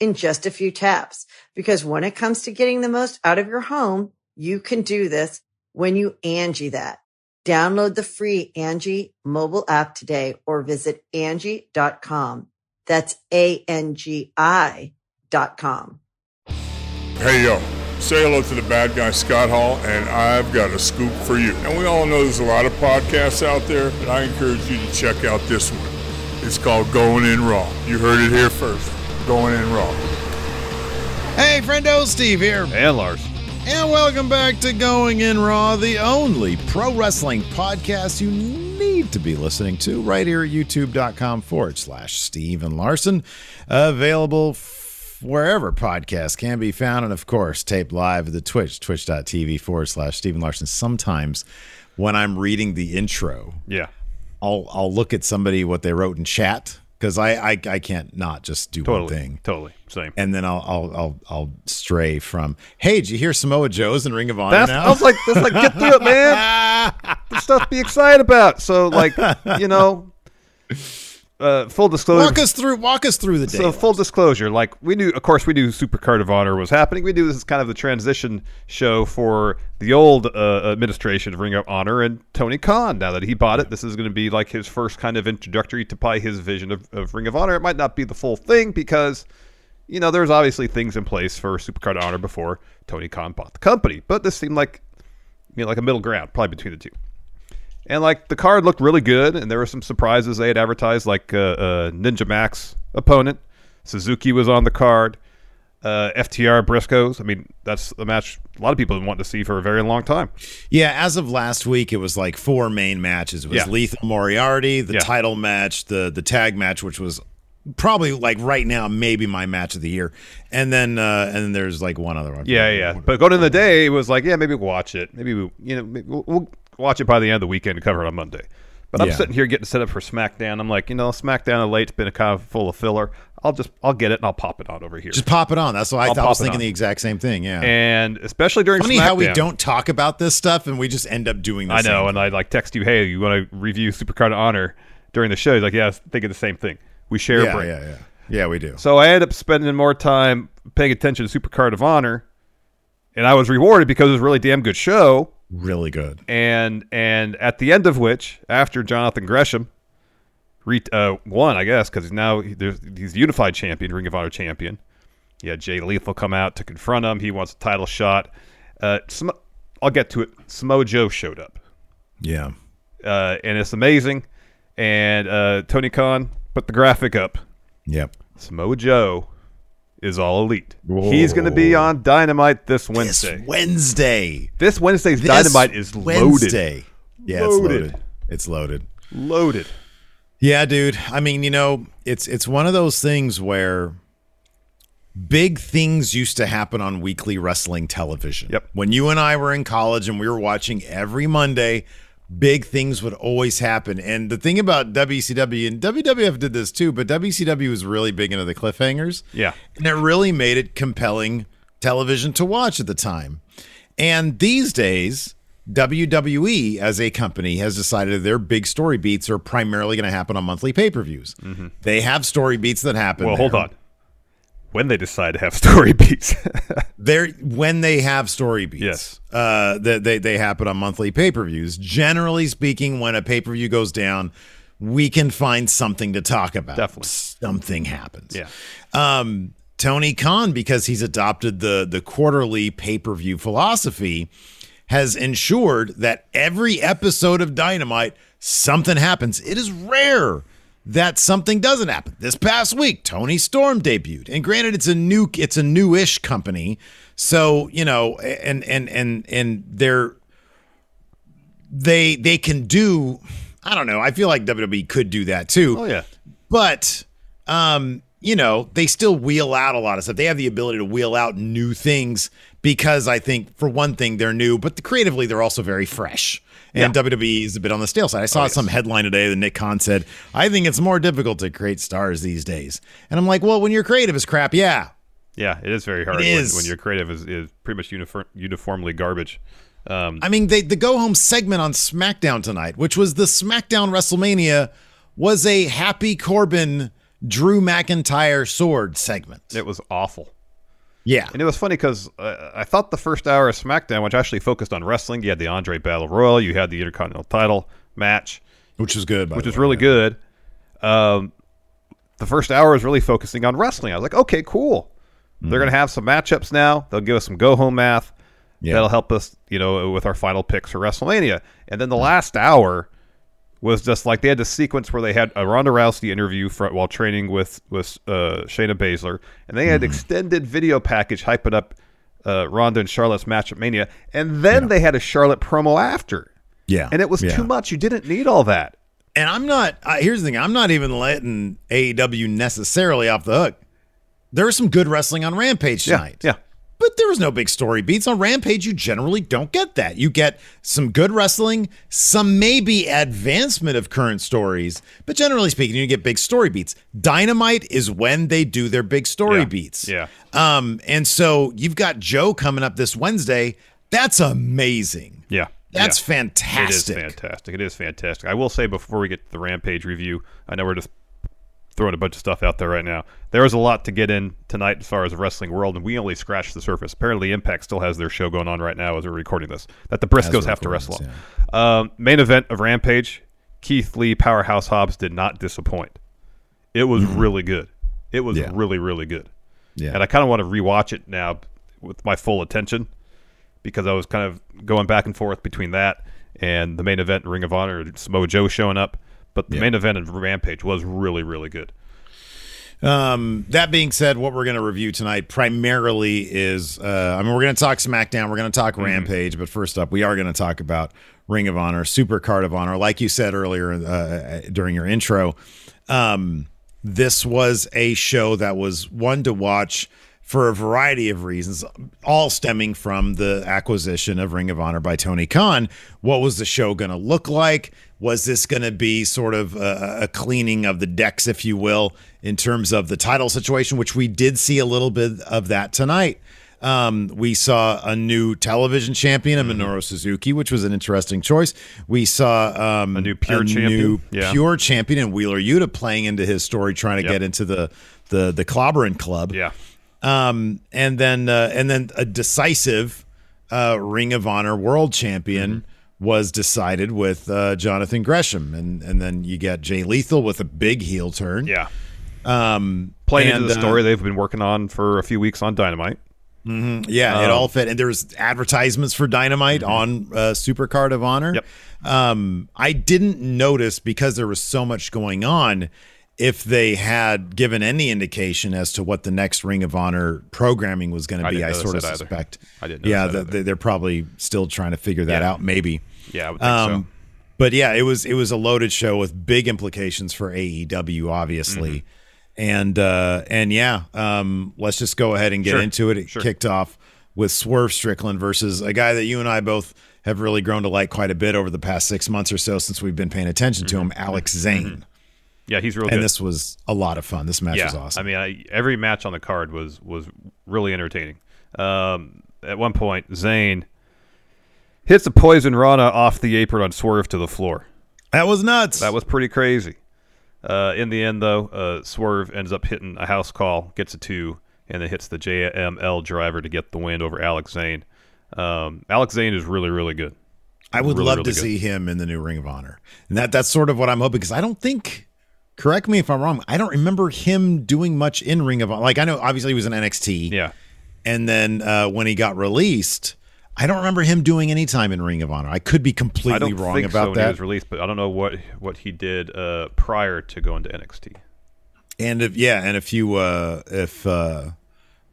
in just a few taps. Because when it comes to getting the most out of your home, you can do this when you Angie that. Download the free Angie mobile app today or visit Angie.com. That's A-N-G-I dot com. Hey yo, say hello to the bad guy Scott Hall, and I've got a scoop for you. And we all know there's a lot of podcasts out there, but I encourage you to check out this one. It's called Going In Raw. You heard it here first. Going In Raw. Hey, friendo, Steve here. And Lars. And welcome back to Going In Raw, the only pro wrestling podcast you need to be listening to right here at youtube.com forward slash Steven Larson. Available wherever podcasts can be found. And of course, taped live at the Twitch, twitch.tv forward slash Steven Larson. Sometimes when I'm reading the intro, Yeah. I'll I'll look at somebody what they wrote in chat because I, I I can't not just do Totally. one thing. Totally. Same. And then I'll, I'll I'll I'll stray from. Hey, did you hear Samoa Joe's in Ring of Honor That's, now? I was like, that's like, get through it, man. Stuff to be excited about. So, like, you know, uh, full disclosure. walk us through walk us through the day. So full disclosure, like we knew, of course, we knew Supercard of Honor was happening. We knew this is kind of the transition show for the old uh, administration of Ring of Honor and Tony Khan. Now that he bought it, this is going to be like his first kind of introductory to probably his vision of, of Ring of Honor. It might not be the full thing because, you know, there's obviously things in place for Supercard of Honor before Tony Khan bought the company. But this seemed like, you know, like a middle ground, probably between the two. And like the card looked really good, and there were some surprises they had advertised, like uh, uh, Ninja Mack's opponent, Suzuki was on the card, uh, FTR Briscoes. I mean, that's a match a lot of people have been wanting to see for a very long time. yeah, as of last week, it was like four main matches. It was Yeah. Lethal Moriarty, the Yeah. title match, the the tag match, which was probably like right now maybe my match of the year, and then uh and then there's like one other one. Yeah, yeah. But going in the day, it was like, yeah, maybe we'll watch it. Maybe we, you know, maybe we'll, we'll watch it by the end of the weekend and cover it on Monday. But I'm Yeah. sitting here getting set up for SmackDown. I'm like, you know, SmackDown of late's been kind of full of filler. I'll just, I'll get it and I'll pop it on over here. Just pop it on. That's what I. I was thinking on. the exact same thing. Yeah. and especially during Funny SmackDown, how we don't talk about this stuff and we just end up doing the I know, and I like text you, hey, you want to review Supercard of Honor during the show? He's like, yeah, I was thinking the same thing. We share a yeah, brain. yeah, yeah. Yeah, we do. So I end up spending more time paying attention to Supercard of Honor, and I was rewarded because it was a really damn good show. Really good. And and at the end of which, after Jonathan Gresham re- uh, won, I guess, because he's now he's unified champion, Ring of Honor champion. Yeah, Jay Lethal come out to confront him. He wants a title shot. Uh, Sam- I'll get to it. Samoa Joe showed up. Yeah. uh, and it's amazing. And uh, Tony Khan put the graphic up. Yep. Samoa Joe is all elite. He's going to be on Dynamite this Wednesday. This Wednesday. This Wednesday's This Dynamite is loaded. Wednesday. Yeah, it's Loaded. loaded. It's loaded. Loaded. Yeah, dude. I mean, you know, it's it's one of those things where big things used to happen on weekly wrestling television. Yep. When you and I were in college and we were watching every Monday, big things would always happen. And the thing about WCW and WWF did this too, but WCW was really big into the cliffhangers. Yeah. And it really made it compelling television to watch at the time. And these days, WWE as a company has decided their big story beats are primarily going to happen on monthly pay per views. They have story beats that happen. Mm-hmm. Well, hold on. When they decide to have story beats. They're when they have story beats. Yes. Uh, that they, they happen on monthly pay per views. Generally speaking, when a pay per view goes down, we can find something to talk about. Definitely. Something happens. yeah. um, Tony Khan, because he's adopted the the quarterly pay per view philosophy, has ensured that every episode of Dynamite, something happens. It is rare that something doesn't happen. This past week, Toni Storm debuted. And granted, it's a new it's a newish company. So, you know, and and and and they're they they can do I don't know. I feel like WWE could do that too. Oh yeah. But um, you know, they still wheel out a lot of stuff. They have the ability to wheel out new things because I think for one thing they're new, but creatively they're also very fresh. And Yeah. WWE is a bit on the stale side. I saw yes. some headline today that Nick Khan said, "I think it's more difficult to create stars these days." And I'm like, "Well, when you're creative is crap, yeah, Yeah, it is very hard It when, is. when your creative is, is pretty much uniform, uniformly garbage. Um, I mean, they, the go home segment on SmackDown tonight, which was the SmackDown WrestleMania, was a Happy Corbin Drew McIntyre sword segment. it was awful. Yeah. And it was funny because uh, I thought the first hour of SmackDown, which actually focused on wrestling, you had the Andre Battle Royal, you had the Intercontinental title match, Which was good. by which way. really good. Um, the first hour was really focusing on wrestling. I was like, okay, cool. They're going to have some matchups now. They'll give us some go home math. Yeah. That'll help us, you know, with our final picks for WrestleMania. And then the last hour was just like they had this sequence where they had a Ronda Rousey interview for, while training with with uh, Shayna Baszler, and they had extended video package hyping up uh, Ronda and Charlotte's match at Mania, and then they had a Charlotte promo after, Yeah. and it was Yeah. too much. You didn't need all that. And I'm not. Uh, here's the thing. I'm not even letting AEW necessarily off the hook. There was some good wrestling on Rampage tonight. yeah. But there was no big story beats on Rampage. You generally don't get that. You get some good wrestling, some maybe advancement of current stories, but generally speaking, you get big story beats. Dynamite is when they do their big story Yeah. beats. Yeah. Um, and so you've got Joe coming up this Wednesday. That's amazing. Yeah. That's yeah. fantastic. It is fantastic. It is fantastic. I will say before we get to the Rampage review, I know we're just throwing a bunch of stuff out there right now. There is a lot to get in tonight as far as the wrestling world, and we only scratched the surface. Apparently, Impact still has their show going on right now as we're recording this. That the Briscoes have to wrestle this, on. Um, main event of Rampage, Keith Lee, Powerhouse Hobbs did not disappoint. It was really good. It was Mm-hmm. Yeah. really, really good. Yeah. And I kind of want to rewatch it now with my full attention because I was kind of going back and forth between that and the main event Ring of Honor, Samoa Joe showing up. But the Yeah. main event in Rampage was really, really good. Um, that being said, what we're going to review tonight primarily is, uh, I mean, we're going to talk SmackDown, we're going to talk Rampage, but first up, we are going to talk about Ring of Honor, Super Card of Honor. Like you said earlier uh, during your intro, um, this was a show that was one to watch for a variety of reasons, all stemming from the acquisition of Ring of Honor by Tony Khan. What was the show going to look like? Was this going to be sort of a, a cleaning of the decks, if you will, in terms of the title situation, which we did see a little bit of that tonight? Um, we saw a new television champion, a Minoru Suzuki, which was an interesting choice. We saw um, A new pure champion. new Yeah. pure champion, and Wheeler Yuta playing into his story, trying to Yep. get into the the the clobbering club Yeah. um, and then uh, and then a decisive uh, Ring of Honor World Champion was decided with uh, Jonathan Gresham, and and then you get Jay Lethal with a big heel turn. Yeah. Um, Playing and, into the uh, story they've been working on for a few weeks on Dynamite. yeah, it all fit, and there's advertisements for Dynamite on uh, Supercard of Honor. Yep. Um, I didn't notice because there was so much going on. If they had given any indication as to what the next Ring of Honor programming was going to be, I sort of that either. suspect. I didn't Yeah, they- they're probably still trying to figure that Yeah. out. Maybe. Yeah, I would think Um, so. but yeah, it was it was a loaded show with big implications for AEW, obviously. Mm-hmm. And uh and yeah, um let's just go ahead and get Sure. into it. It Sure. kicked off with Swerve Strickland versus a guy that you and I both have really grown to like quite a bit over the past six months or so since we've been paying attention to him, Alex Zayne. Yeah, he's real good. And good. this was a lot of fun. This match yeah, was awesome. I mean, I, every match on the card was was really entertaining. Um, at one point, Zayne hits a poison Rana off the apron on Swerve to the floor. that was nuts. That was pretty crazy. Uh, in the end, though, uh, Swerve ends up hitting a house call, gets a two, and then hits the JML driver to get the win over Alex Zayne. Um, Alex Zayne is really, really good. I would really, love really to good. see him in the new Ring of Honor. And that that's sort of what I'm hoping because I don't think correct me if I'm wrong. I don't remember him doing much in Ring of Honor. Like I know obviously he was in NXT. Yeah. And then uh, when he got released, I don't remember him doing any time in Ring of Honor. I could be I completely don't wrong think so about when he that. was released, but I don't know what what he did uh, prior to going to NXT. And if yeah, and if you uh if uh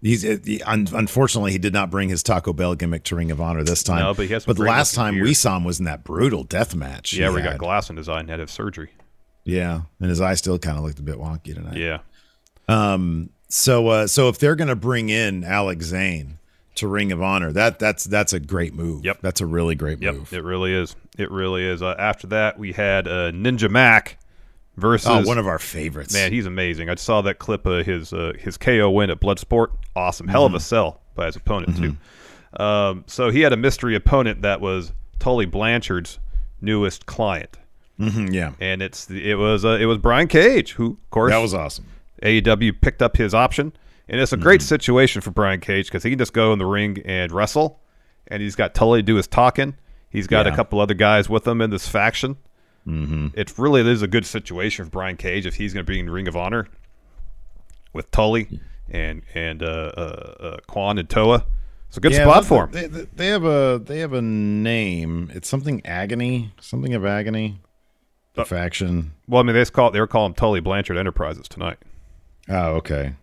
he's uh, he- un- unfortunately he did not bring his Taco Bell gimmick to Ring of Honor this time. No, but he has But the last time we saw him was in that brutal death match. Yeah, we got glass in his eye and had to have surgery. Yeah, and his eye still kind of looked a bit wonky tonight. Yeah, Um. So uh so if they're gonna bring in Alex Zayne to Ring of Honor, that that's that's a great move. Yep. That's a really great yep, move. it really is. It really is. Uh, after that, we had uh, Ninja Mack versus Oh, one of our favorites. Man, he's amazing. I saw that clip of his uh, his KO win at Bloodsport. Awesome, hell of Mm-hmm. a sell by his opponent too. Um, so he had a mystery opponent that was Tully Blanchard's newest client, Mhm, yeah. and it's the, it was uh, it was Brian Cage, who of course That was awesome. AEW picked up his option, and it's a great situation for Brian Cage because he can just go in the ring and wrestle, and he's got Tully to do his talking. He's got a couple other guys with him in this faction. Mm-hmm. It really is a good situation for Brian Cage if he's going to be in Ring of Honor with Tully and and uh, uh, uh, Kaun and Toa. It's a good Yeah, spot for him. They, they have a they have a name. It's something agony, something of agony. The faction. well, I mean, they call they were calling Tully Blanchard Enterprises tonight. Oh, okay.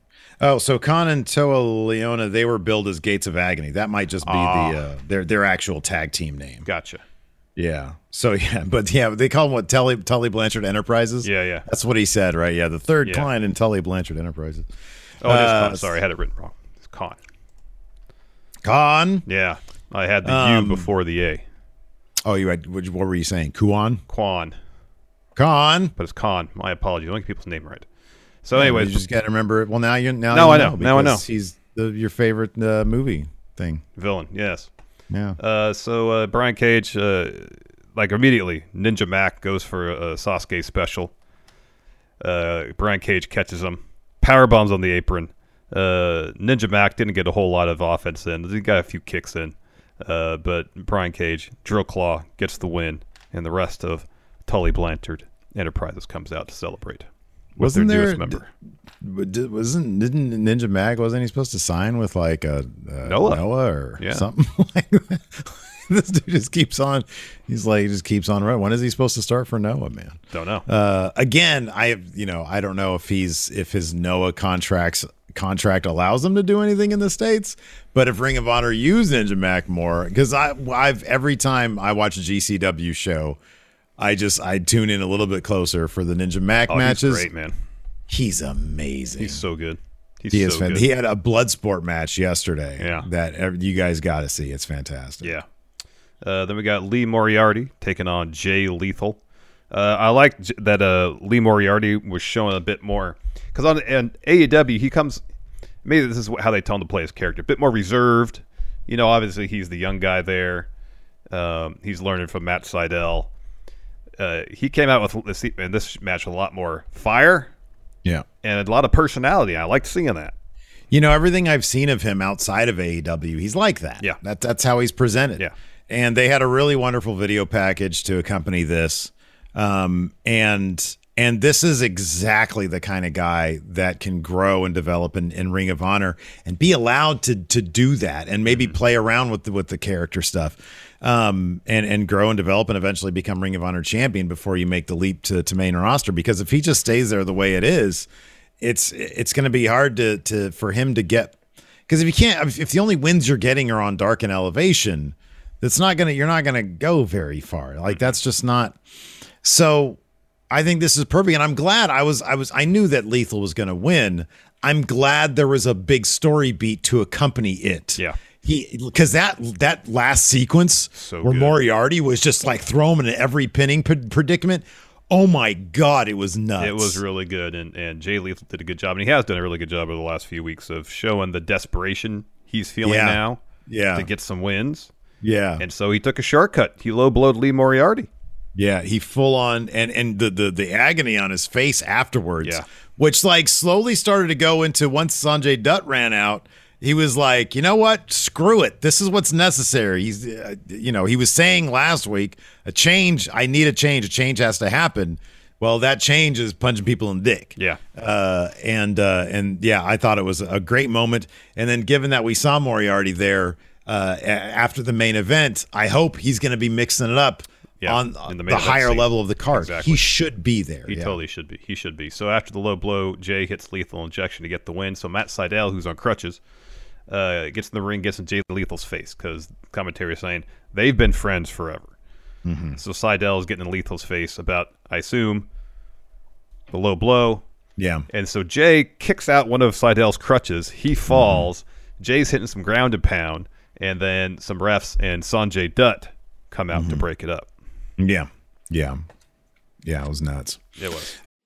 Oh, so Khan and Toa Liona, they were billed as Gates of Agony. That might just be the uh, their their actual tag team name. Gotcha. Yeah. So yeah, but yeah, they call them what Tully Tully Blanchard Enterprises. Yeah, yeah. That's what he said, right? Yeah, the third Yeah. client in Tully Blanchard Enterprises. Oh, it is Uh, Con. Sorry, I had it written wrong. It's Con. Khan. Yeah, I had the Um, U before the A. Oh, you had what, what were you saying? Kuan. Quan. Khan. but it's Khan. My apologies. I don't get people's name right. So, Anyways, anyways, you just got to remember it. Well, now you now Now you I know. Now I know. He's the, your favorite uh, movie thing. villain. Yes. Yeah. Uh, so uh, Brian Cage, uh, like immediately, Ninja Mack goes for a, Sasuke special. Uh, Brian Cage catches him, power bombs on the apron. Uh, Ninja Mac didn't get a whole lot of offense in. He got a few kicks in, uh, but Brian Cage, Drill Claw, gets the win, and the rest of Tully Blanchard Enterprises comes out to celebrate with Wasn't their there- member. Did, wasn't didn't Ninja Mack wasn't he supposed to sign with like a, a Noah. Noah or Yeah. something like that? this dude just keeps on. He's like he just keeps on running. When is he supposed to start for Noah, man? Don't know. Uh, again, I you know I don't know if he's if his Noah contracts contract allows him to do anything in the states, but if Ring of Honor use Ninja Mack more, because I I've every time I watch a GCW show. I just I tune in a little bit closer for the Ninja Mack oh, matches. he's great, man. He's amazing. He's so good. He's He so is. Fan- good. he had a blood sport match yesterday. Yeah. that you guys got to see. It's fantastic. Yeah. Uh, then we got Lee Moriarty taking on Jay Lethal. Uh, I like that uh, Lee Moriarty was showing a bit more because on and AEW he comes. Maybe this is how they tell him to play his character, a bit more reserved. You know, obviously he's the young guy there. Um, he's learning from Matt Sydal. Uh, he came out with this in this match with a lot more fire yeah. and a lot of personality. I liked seeing that. You know, everything I've seen of him outside of AEW, he's like that. Yeah. that that's how he's presented. Yeah. and they had a really wonderful video package to accompany this, um, and and this is exactly the kind of guy that can grow and develop in, in Ring of Honor and be allowed to to do that and maybe play around with the, with the character stuff. Um, and and grow and develop and eventually become Ring of Honor champion before you make the leap to, to main roster. Because if he just stays there the way it is, it's it's going to be hard to to for him to get because if you can't if the only wins you're getting are on dark and elevation that's not gonna you're not gonna go very far like that's just not so i think this is perfect and i'm glad i was i was i knew that lethal was gonna win i'm glad there was a big story beat to accompany it Yeah. He because that that last sequence So where good. moriarty was just like throw him in every pinning predicament oh my god it was nuts It was really good, and, and Jay Lethal did a good job, and he has done a really good job over the last few weeks of showing the desperation he's feeling Yeah. now Yeah. to get some wins. yeah And so he took a shortcut. He low blowed Lee Moriarty. Yeah, he full on and and the the the agony on his face afterwards, Yeah. which like slowly started to go into once Sanjay Dutt ran out. He was like, you know what? Screw it. This is what's necessary. He's, uh, you know, he was saying last week, a change. I need a change. A change has to happen. Well, that change is punching people in the dick. Yeah. Uh, and uh, and yeah, I thought it was a great moment. And then given that we saw Moriarty there, uh, after the main event, I hope he's going to be mixing it up Yeah, on the, the higher scene. level of the card. Exactly. He should be there. He yeah. totally should be. He should be. So after the low blow, Jay hits lethal injection to get the win. So Matt Sydal, who's on crutches, uh, gets in the ring, gets in Jay Lethal's face because commentary is saying they've been friends forever. Mm-hmm. So Sydal is getting in Lethal's face about, I assume, the low blow. Yeah. And so Jay kicks out one of Sydal's crutches. He Mm-hmm. falls. Jay's hitting some ground and pound, and then some refs and Sanjay Dutt come out Mm-hmm. to break it up. Yeah. Yeah. Yeah. It was nuts. It was.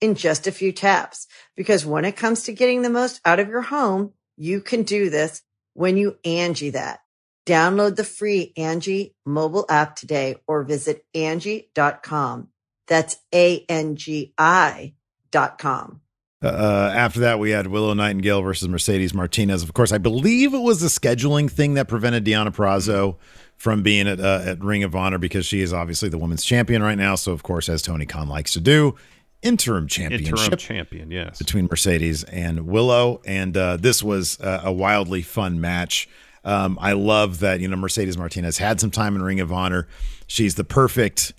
in just a few taps. Because when it comes to getting the most out of your home, you can do this when you Angie that. Download the free Angie mobile app today or visit Angie.com. That's A-N-G-I dot com. Uh, after that, we had Willow Nightingale versus Mercedes Martinez. Of course, I believe it was the scheduling thing that prevented Deonna Purrazzo from being at, uh, at Ring of Honor because she is obviously the women's champion right now. So, of course, as Tony Khan likes to do, interim championship Interim champion, yes. between Mercedes and Willow. And uh, this was uh, a wildly fun match. Um, I love that, you know, Mercedes Martinez had some time in Ring of Honor. She's the perfect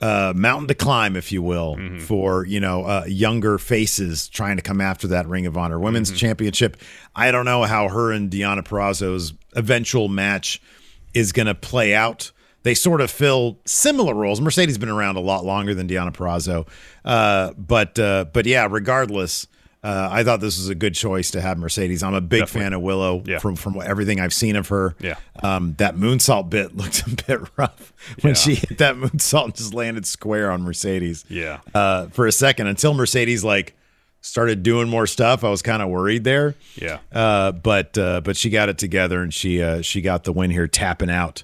uh, mountain to climb, if you will, for, you know, uh, younger faces trying to come after that Ring of Honor Women's Championship. I don't know how her and Deonna Purrazzo's eventual match is going to play out. They sort of fill similar roles. Mercedes been around a lot longer than Deonna Purrazzo, uh, but uh, but yeah, regardless, uh, I thought this was a good choice to have Mercedes. I'm a big Definitely. fan of Willow Yeah. from from everything I've seen of her. Yeah. um, that moonsault bit looked a bit rough when Yeah. she hit that moonsault and just landed square on Mercedes. Yeah. uh, for a second until Mercedes like started doing more stuff. I was kind of worried there. Yeah. Uh, but uh, but she got it together and she uh, she got the win here, tapping out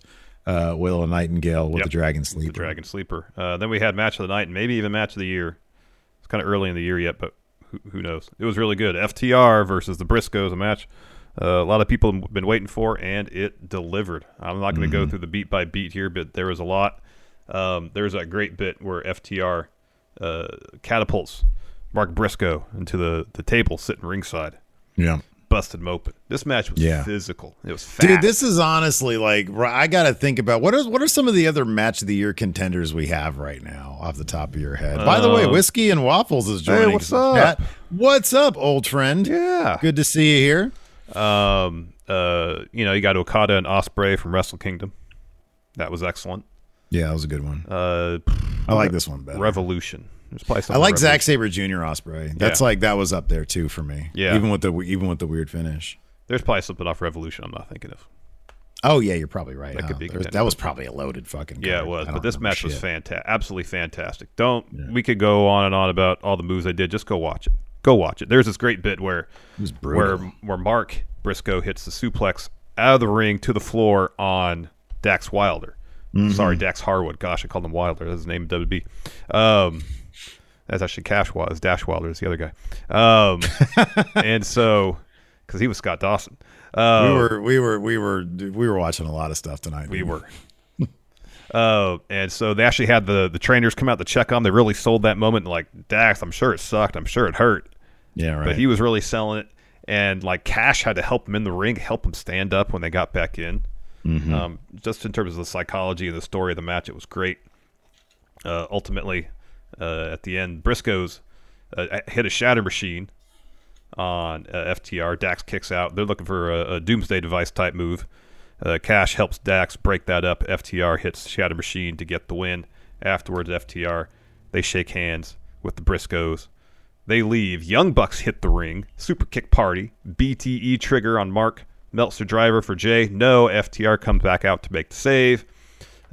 uh, Willow Nightingale with Yep. the Dragon Sleeper. the. Dragon Sleeper. Uh, then we had match of the night and maybe even match of the year. It's kind of early in the year yet, but who, who knows? It was really good. FTR versus the Briscoes, a match uh, a lot of people have been waiting for, and it delivered. I'm not going to go through the beat by beat here, but there was a lot. Um, there's a great bit where FTR uh, catapults Mark Briscoe into the, the table sitting ringside, Yeah. Busted him open. This match was Yeah. physical. It was fast. Dude, this is honestly like I got to think about what are what are some of the other match of the year contenders we have right now off the top of your head. By the way, Uh, whiskey and waffles is joining. what's us in up? chat. What's up, old friend? Yeah. good to see you here. Um, uh, you know, you got Okada and Ospreay from Wrestle Kingdom. That was excellent. Yeah, that was a good one. Uh, I like this one better. Revolution. There's probably I like. Zack Sabre Jr. Ospreay. That's Yeah. like that was up there too for me. Yeah. even with the even with the weird finish. There's probably something off Revolution I'm not thinking of. Oh yeah, you're probably right. That could be There that was probably a loaded fucking. Yeah, card. it was. But this match was fantastic. Absolutely fantastic. Don't we could go on and on about all the moves I did. Just go watch it. Go watch it. There's this great bit where where where Mark Briscoe hits the suplex out of the ring to the floor on Dax Wilder. Mm-hmm. Sorry, Dax Harwood. Gosh, I called him Wilder. That's his name WB. Um, that's actually Cash Wilder. Dash Wilder is the other guy. Um, and so, because he was Scott Dawson. Uh, We were we were we were we were watching a lot of stuff tonight. we were. Uh, and so they actually had the the trainers come out to check on. They really sold that moment. Like Dax, I'm sure it sucked. I'm sure it hurt, Yeah, right. but he was really selling it. And like Cash had to help him in the ring, help him stand up when they got back in. Mm-hmm. Um, just in terms of the psychology and the story of the match, it was great. Uh, ultimately, uh, at the end, Briscoes uh, hit a shatter machine on uh, FTR. Dax kicks out. They're looking for a, a doomsday device type move. Uh, Cash helps Dax break that up. FTR hits Shatter Machine to get the win. Afterwards, FTR they shake hands with the Briscoes. They leave. Young Bucks hit the ring. Super kick party. BTE trigger on Mark. Meltzer driver for Jay. No. FTR comes back out to make the save.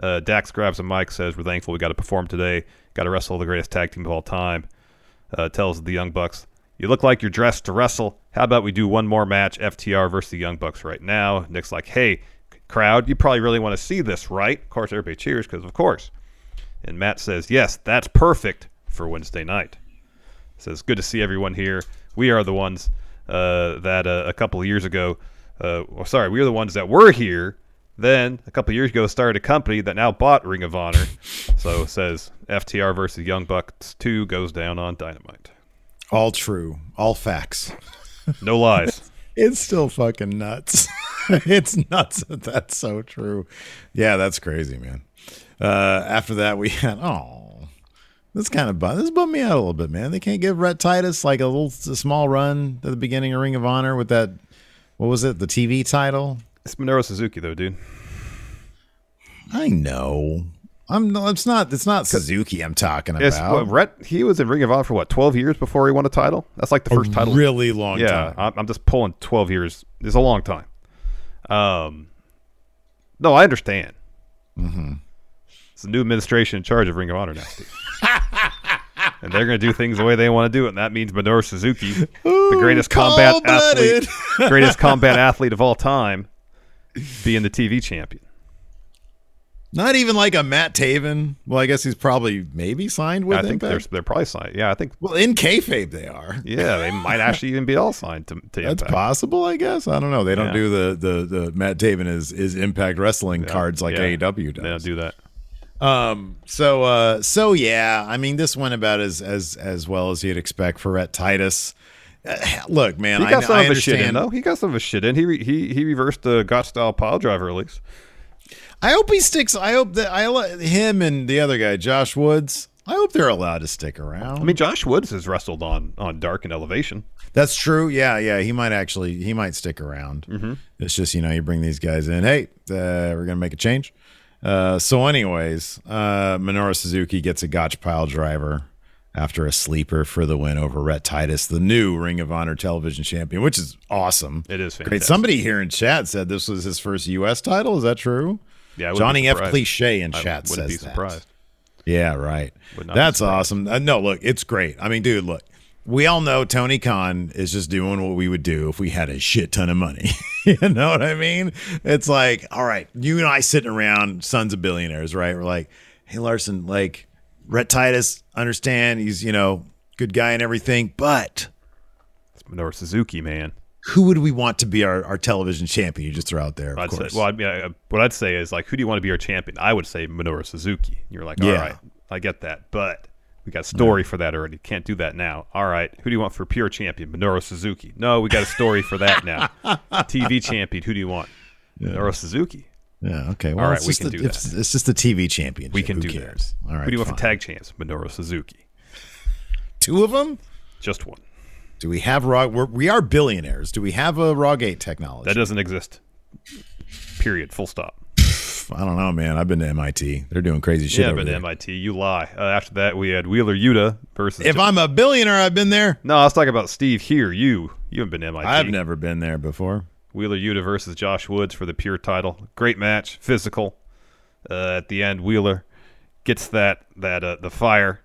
Uh, Dax grabs a mic, says, We're thankful we got to perform today. Got to wrestle the greatest tag team of all time. Uh, tells the Young Bucks, You look like you're dressed to wrestle. How about we do one more match, FTR versus the Young Bucks right now? Nick's like, Hey, crowd, you probably really want to see this, right? Of course, everybody cheers because, of course. And Matt says, Yes, that's perfect for Wednesday night. Says, Good to see everyone here. We are the ones uh, that uh, a couple of years ago, uh, well, sorry, we are the ones that were here. Then a couple of years ago, started a company that now bought Ring of Honor. so says FTR versus Young Bucks 2 goes down on Dynamite. All true. All facts. No lies. It's still fucking nuts. it's nuts that that's so true. Yeah, that's crazy, man. Uh, after that, we had oh, this kind of bum. This bummed me out a little bit, man. They can't give Rhett Titus like a little a small run at the beginning of Ring of Honor with that. What was it? The TV title. It's Minoru Suzuki though, dude. I know. I'm. no, It's not. It's not Suzuki. I'm talking It's about. what Rhett. He was in Ring of Honor for what twelve years before he won a title. That's like the first title. really long yeah, time. I'm, I'm just pulling twelve years. It's a long time. Um, no, I understand. Mm-hmm. It's the new administration in charge of Ring of Honor now, and they're going to do things the way they want to do it, and that means Minoru Suzuki, the greatest combat athlete, greatest combat athlete of all time, being the TV champion. Not even like a Matt Taven. Well, I guess he's probably maybe signed with I think they're they're probably signed. Yeah, I think. Well, in kayfabe they are. Yeah, they might actually even be all signed to, to That's Impact. possible, I guess. I don't know. They don't Yeah. do the, the the Matt Taven is is Impact Wrestling cards like Yeah. AEW does. They don't do that. Um. So uh. So yeah. I mean, this went about as as as well as you'd expect for Rhett Titus. Uh, look, man. He I, got some I of his shit in though. He got some of his shit in. He re- he he reversed the Gotch style pile driver release. I hope he sticks. I hope that I let him and the other guy, Josh Woods. I hope they're allowed to stick around. I mean, Josh Woods has wrestled on on Dark and Elevation. That's true. Yeah, yeah. He might actually he might stick around. Mm-hmm. It's just you know you bring these guys in. Hey, uh, we're gonna make a change. Uh, so, anyways, uh, Minoru Suzuki gets a Gotch pile driver after a sleeper for the win over Rhett Titus, the new Ring of Honor Television Champion, which is awesome. It is fantastic. great. Somebody here in chat said this was his first U.S. title. Is that true? Yeah, Johnny F. Cliche in chat says be that. surprised. Yeah, right. Would not be That's awesome. Uh, no, look, it's great. I mean, dude, look, we all know Tony Khan is just doing what we would do if we had a shit ton of money. you know what I mean? It's like, all right, you and I sitting around, sons of billionaires, right? We're like, hey, Larson, like, Rhett Titus, understand he's, you know, good guy and everything, but It's Minoru Suzuki, man. Who would we want to be our, our television champion? You just throw out there, of I'd course. say, well, I mean, I, what I'd say is like, who do you want to be our champion? I would say Minoru Suzuki. You're like, all Yeah. right, I get that, but we got a story for that already. Can't do that now. All right, who do you want for pure champion? Minoru Suzuki. No, we got a story for that now. TV champion. Who do you want? Minoru Suzuki. yeah, okay. Well, All right, we can the, do that. it's just the TV championship. We can Who do cares? that. All right. who do you want for tag champs? Minoru Suzuki. Two of them? Just one. Do we have raw? We're, we are billionaires. Do we have a raw gate technology? That doesn't exist. Period. Full stop. I don't know, man. I've been to MIT. They're doing crazy shit. yeah, over but there. MIT, you lie. Uh, after that, we had Wheeler Yuta versus. If I'm a billionaire, I've been there. no, I was talking about Steve here. You, you haven't been to MIT. I've never been there before. Wheeler Yuta versus Josh Woods for the pure title. Great match, physical. Uh, at the end, Wheeler gets that that uh, the fire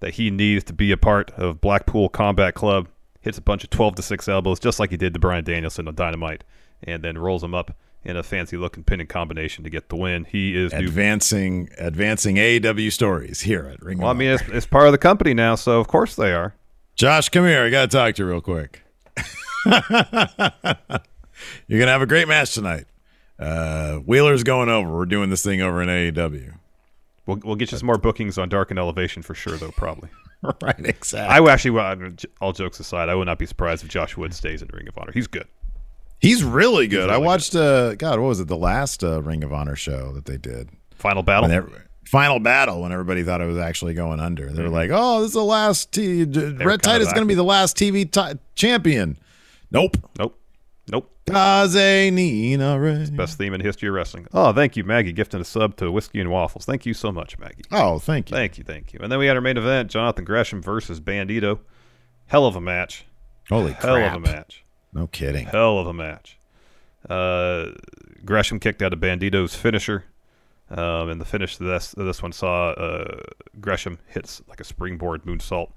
that he needs to be a part of Blackpool Combat Club. Hits a bunch of twelve to six elbows, just like he did to Bryan Danielson on Dynamite, and then rolls him up in a fancy looking pinning combination to get the win. He is. Advancing, advancing AEW stories here at Ring. Well, I mean, it's, it's part of the company now, so of course they are. Josh, come here. I got to talk to you real quick. You're gonna have a great match tonight. Uh, Wheeler's going over. We're doing this thing over in AEW. We'll, we'll get you some more bookings on Dark and Elevation for sure, though, probably. right, exactly. I would actually, all jokes aside, I would not be surprised if Josh Wood stays in Ring of Honor. He's good. He's really good. I really watched. Uh, God, what was it? The last uh, Ring of Honor show that they did. Final battle. Final battle when everybody thought it was actually going under. They were like, "Oh, this is the last. T- Mm-hmm. Rhett Titus is going to be the last TV ti champion." Nope. Nope. Nope. Cause they need a raise. Best theme in history of wrestling. Oh, thank you, Maggie, gifting a sub to Whiskey and Waffles. Thank you so much, Maggie. Oh, thank you. Thank you, thank you. And then we had our main event: Jonathan Gresham versus Bandito. Hell of a match. Holy Hell crap. of a match. No kidding. Hell of a match. Uh, Gresham kicked out of Bandito's finisher. Um, and the finish of this, this one saw uh, Gresham hits like a springboard moonsault.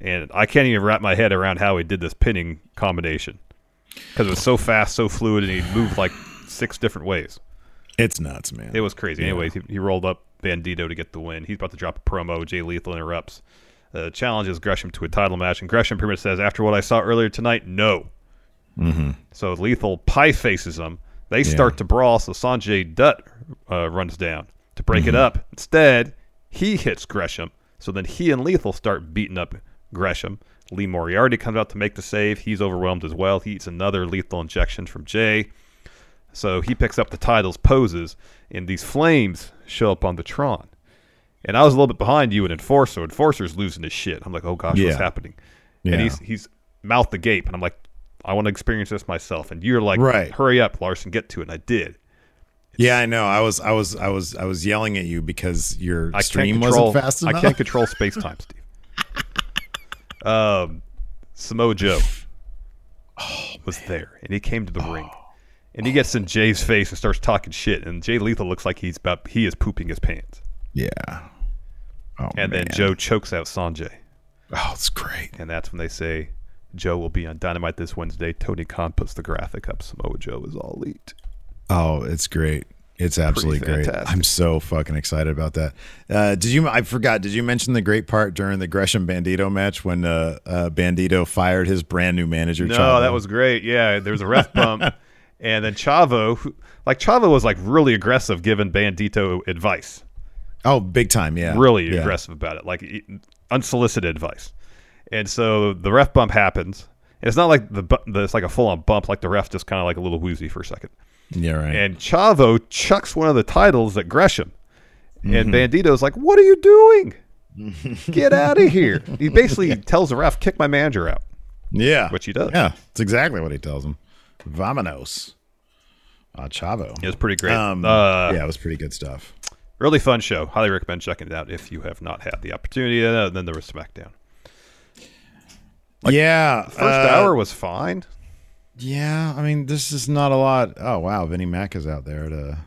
And I can't even wrap my head around how he did this pinning combination because it was so fast, so fluid, and he moved like six different ways. It's nuts, man. It was crazy. Anyways, he, he rolled up Bandito to get the win. He's about to drop a promo. Jay Lethal interrupts. Uh, challenges Gresham to a title match, and Gresham pretty much says, "After what I saw earlier tonight, no." Mm-hmm. So Lethal pie faces him. They start to brawl. So Sanjay Dutt uh, runs down to break it up. Instead, he hits Gresham. So then he and Lethal start beating up Gresham. Lee Moriarty comes out to make the save. He's overwhelmed as well. He eats another lethal injection from Jay. So he picks up the titles, poses, and these flames show up on the Tron. And I was a little bit behind you and Enforcer. Enforcer's losing his shit. I'm like, oh gosh, Yeah. what's happening? Yeah. And he's he's mouth agape, and I'm like, I want to experience this myself. And you're like, Right. hurry up, Larson, get to it. And I did. yeah, I know. I was, I was, I was, I was yelling at you because your I stream wasn't fast enough. I can't control space time, Steve. Um, Samoa Joe Oh, was there, and he came to the ring, and he gets in Jay's face and starts talking shit, and Jay Lethal looks like he's about he is pooping his pants, Yeah. Oh, and then. Joe chokes out Sanjay, Oh, it's great. and that's when they say Joe will be on Dynamite this Wednesday. Tony Khan puts the graphic up. Samoa Joe is all elite. Oh, it's great. It's absolutely great. fantastic. I'm so fucking excited about that. Uh, did you? I forgot. Did you mention the great part during the Gresham Bandito match when uh, uh, Bandito fired his brand new manager? No, Chavo? that was great. Yeah, there was a ref bump, and then Chavo, who, like Chavo, was like really aggressive giving Bandito advice. oh big time. Yeah, really Yeah. aggressive about it, like unsolicited advice. And so the ref bump happens. It's not like the, the it's like a full on bump, like the ref just kind of like a little woozy for a second. Yeah, right. And Chavo chucks one of the titles at Gresham, Mm-hmm. and Bandito's like, "What are you doing? Get out of here!" He basically tells the ref, "Kick my manager out," yeah, which he does. Yeah, it's exactly what he tells him. Vamonos. Uh, Chavo. It was pretty great. Um, uh, yeah, it was pretty good stuff. Really fun show. Highly recommend checking it out if you have not had the opportunity. And then there was SmackDown. yeah, First uh, hour was fine. Yeah, I mean, this is not a lot. Oh wow, Vinnie Mac is out there to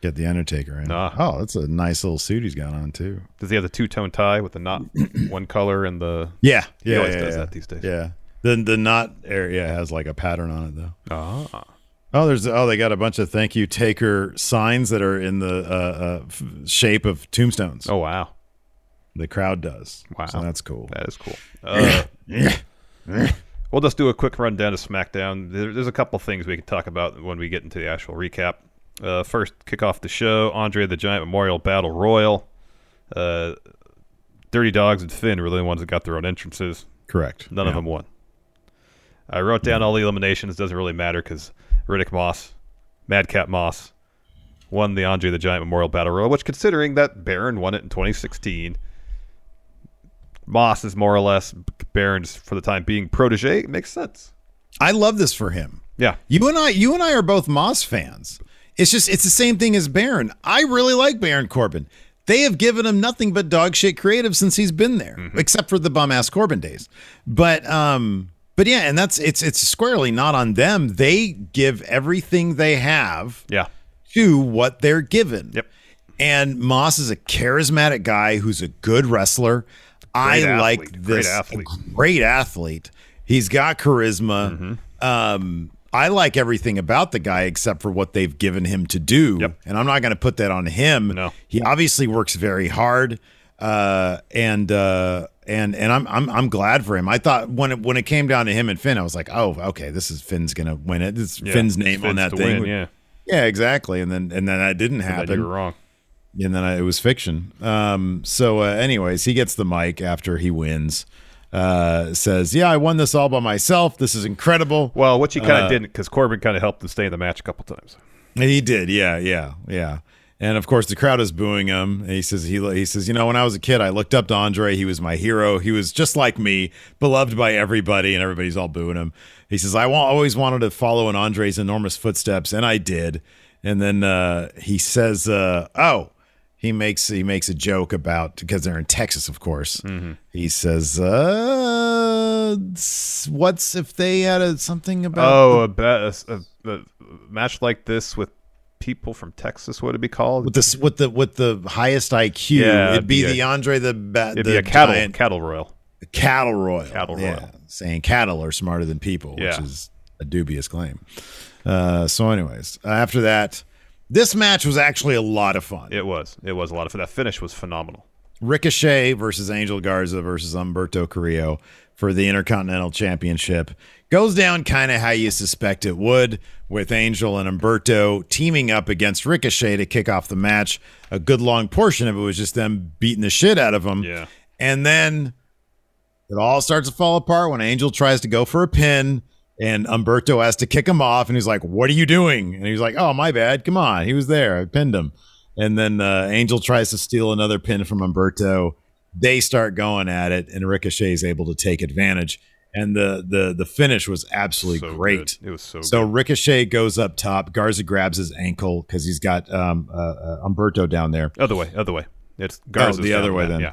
get the Undertaker in. Ah. Oh, that's a nice little suit he's got on too. Does he have the two tone tie with the not one color and the? Yeah, He yeah, always yeah, does yeah. that these days. Yeah, the the knot area has like a pattern on it though. Ah, Oh, there's oh they got a bunch of thank you taker signs that are in the uh, uh, f- shape of tombstones. oh wow, The crowd does. Wow. so that's cool. that is cool. Uh, we'll just do a quick rundown of SmackDown. There, there's a couple things we can talk about when we get into the actual recap. Uh, first, kick off the show: Andre the Giant Memorial Battle Royal. Uh, Dirty Dogs and Finn were the only ones that got their own entrances. Correct. None of them won. I wrote down all the eliminations. Doesn't really matter because Riddick Moss, Madcap Moss, won the Andre the Giant Memorial Battle Royal. Which, considering that Baron won it in 2016, Moss is more or less Baron's for the time being protege. It makes sense. I love this for him. Yeah, You and I, you and I are both Moss fans. It's just it's the same thing as Baron. I really like Baron Corbin. They have given him nothing but dog shit creative since he's been there, Mm-hmm. except for the bum ass Corbin days. But um, but yeah, and that's it's it's squarely not on them. They give everything they have yeah, to what they're given. Yep. And Moss is a charismatic guy who's a good wrestler. I Great like athlete. Great this athlete. great athlete. He's got charisma. Mm-hmm. Um, I like everything about the guy except for what they've given him to do. Yep. And I'm not going to put that on him. No. He obviously works very hard. Uh, and uh, and and I'm I'm I'm glad for him. I thought when it when it came down to him and Finn, I was like, oh, okay, this is Finn's gonna win it. This yeah. Finn's name on that thing. Win, yeah, Yeah, exactly. And then and then that didn't happen you were wrong. And then I, it was fiction. Um, so, uh, anyways, he gets the mic after he wins. Uh, says, "Yeah, I won this all by myself. This is incredible." Well, what you kind of Uh, didn't because Corbin kind of helped him stay in the match a couple times. He did, yeah, yeah, yeah. And of course, the crowd is booing him. And he says he he says, you know, when I was a kid, I looked up to Andre. He was my hero. He was just like me, beloved by everybody, and everybody's all booing him. He says, I always wanted to follow in Andre's enormous footsteps, and I did. And then uh, he says, uh, "Oh." He makes he makes a joke about because they're in Texas, of course. Mm-hmm. He says, uh, "What's if they had a, something about Oh, a, bet, a, a, a match like this with people from Texas, What would it be called? with the with the with the highest IQ, Yeah, it'd be, the Andre the It'd the be a cattle giant cattle royal. cattle royal. Cattle yeah, royal. saying cattle are smarter than people, Yeah. which is a dubious claim. Uh, so, anyways, after that, this match was actually a lot of fun. It was. It was a lot of fun. That finish was phenomenal. Ricochet versus Angel Garza versus Humberto Carrillo for the Intercontinental Championship goes down kind of how you suspect it would, with Angel and Humberto teaming up against Ricochet to kick off the match. A good long portion of it was just them beating the shit out of him. Yeah. And then it all starts to fall apart when Angel tries to go for a pin and Humberto has to kick him off and he's like, "What are you doing?" And he's like, "Oh, my bad. Come on. He was there. I pinned him." And then uh, Angel tries to steal another pin from Humberto. They start going at it and Ricochet is able to take advantage. And the the the finish was absolutely So great. good. It was so, So good. Ricochet goes up top. Garza grabs his ankle because he's got um, uh, uh, Humberto down there. Other way. Other way. It's Garza's Oh, the other way then. Yeah.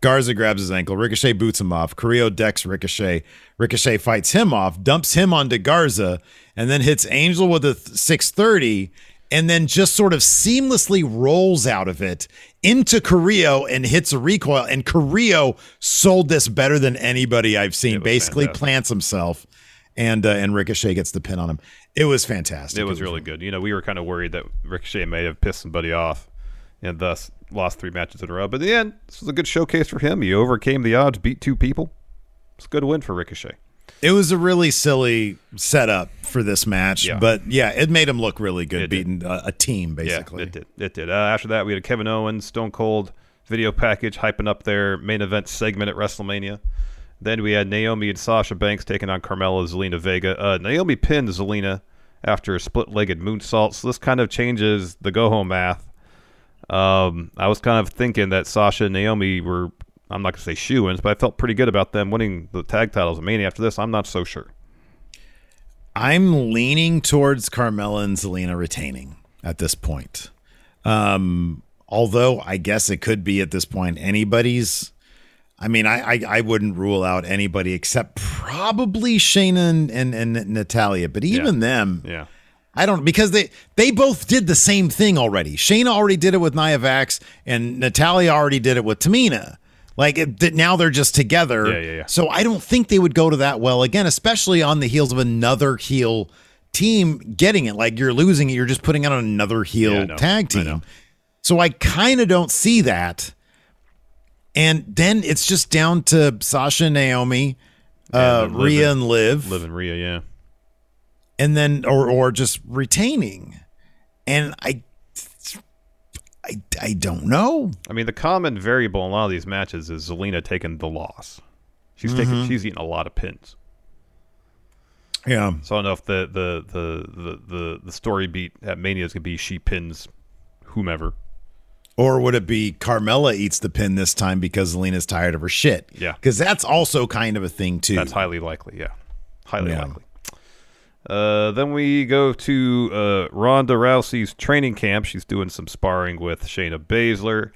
Garza grabs his ankle. Ricochet boots him off. Carrillo decks Ricochet. Ricochet fights him off, dumps him onto Garza, and then hits Angel with a 630, and then just sort of seamlessly rolls out of it into Carrillo and hits a recoil. And Carrillo sold this better than anybody I've seen. Basically, fantastic. plants himself, and uh, and Ricochet gets the pin on him. It was fantastic. It was really good. You know, we were kind of worried that Ricochet may have pissed somebody off and thus lost three matches in a row. But in the end, this was a good showcase for him. He overcame the odds, beat two people. It's a good win for Ricochet. It was a really silly setup for this match, Yeah. but yeah, it made him look really good, It beating a, a team basically. Yeah, it did. It did. Uh, after that, we had a Kevin Owens, Stone Cold video package hyping up their main event segment at WrestleMania. Then we had Naomi and Sasha Banks taking on Carmella Zelina Vega. Uh, Naomi pinned Zelina after a split-legged moonsault, so this kind of changes the go-home math. Um, I was kind of thinking that Sasha and Naomi were, I'm not going to say shoe-ins, but I felt pretty good about them winning the tag titles at Mania. After this, I'm not so sure. I'm leaning towards Carmella and Zelina retaining at this point. Um, although I guess it could be at this point anybody's. I mean, I, I I wouldn't rule out anybody except probably Shayna and, and, and Natalya, but even Yeah. them, Yeah. I don't because they they both did the same thing already. Shayna already did it with Nia Jax, and Natalya already did it with Tamina. Like it, now they're just together. Yeah, yeah, yeah. So I don't think they would go to that well again, especially on the heels of another heel team getting it. Like you're losing it, you're just putting out another heel Yeah, I tag I team. So I kind of don't see that. And then it's just down to Sasha and Naomi, uh, then Rhea and- and Liv Liv and Rhea, yeah. And then or or just retaining and i i i don't know I mean, the common variable in a lot of these matches is Zelina taking the loss. She's taking, mm-hmm. she's eating a lot of pins. yeah So I don't know if the the the the the, the story beat at Mania is gonna be she pins whomever. or would it be carmella eats the pin this time because Zelina's tired of her shit Yeah. because that's also kind of a thing too That's highly likely. Yeah, highly Yeah. likely. Uh, then we go to uh, Ronda Rousey's training camp. She's doing some sparring with Shayna Baszler.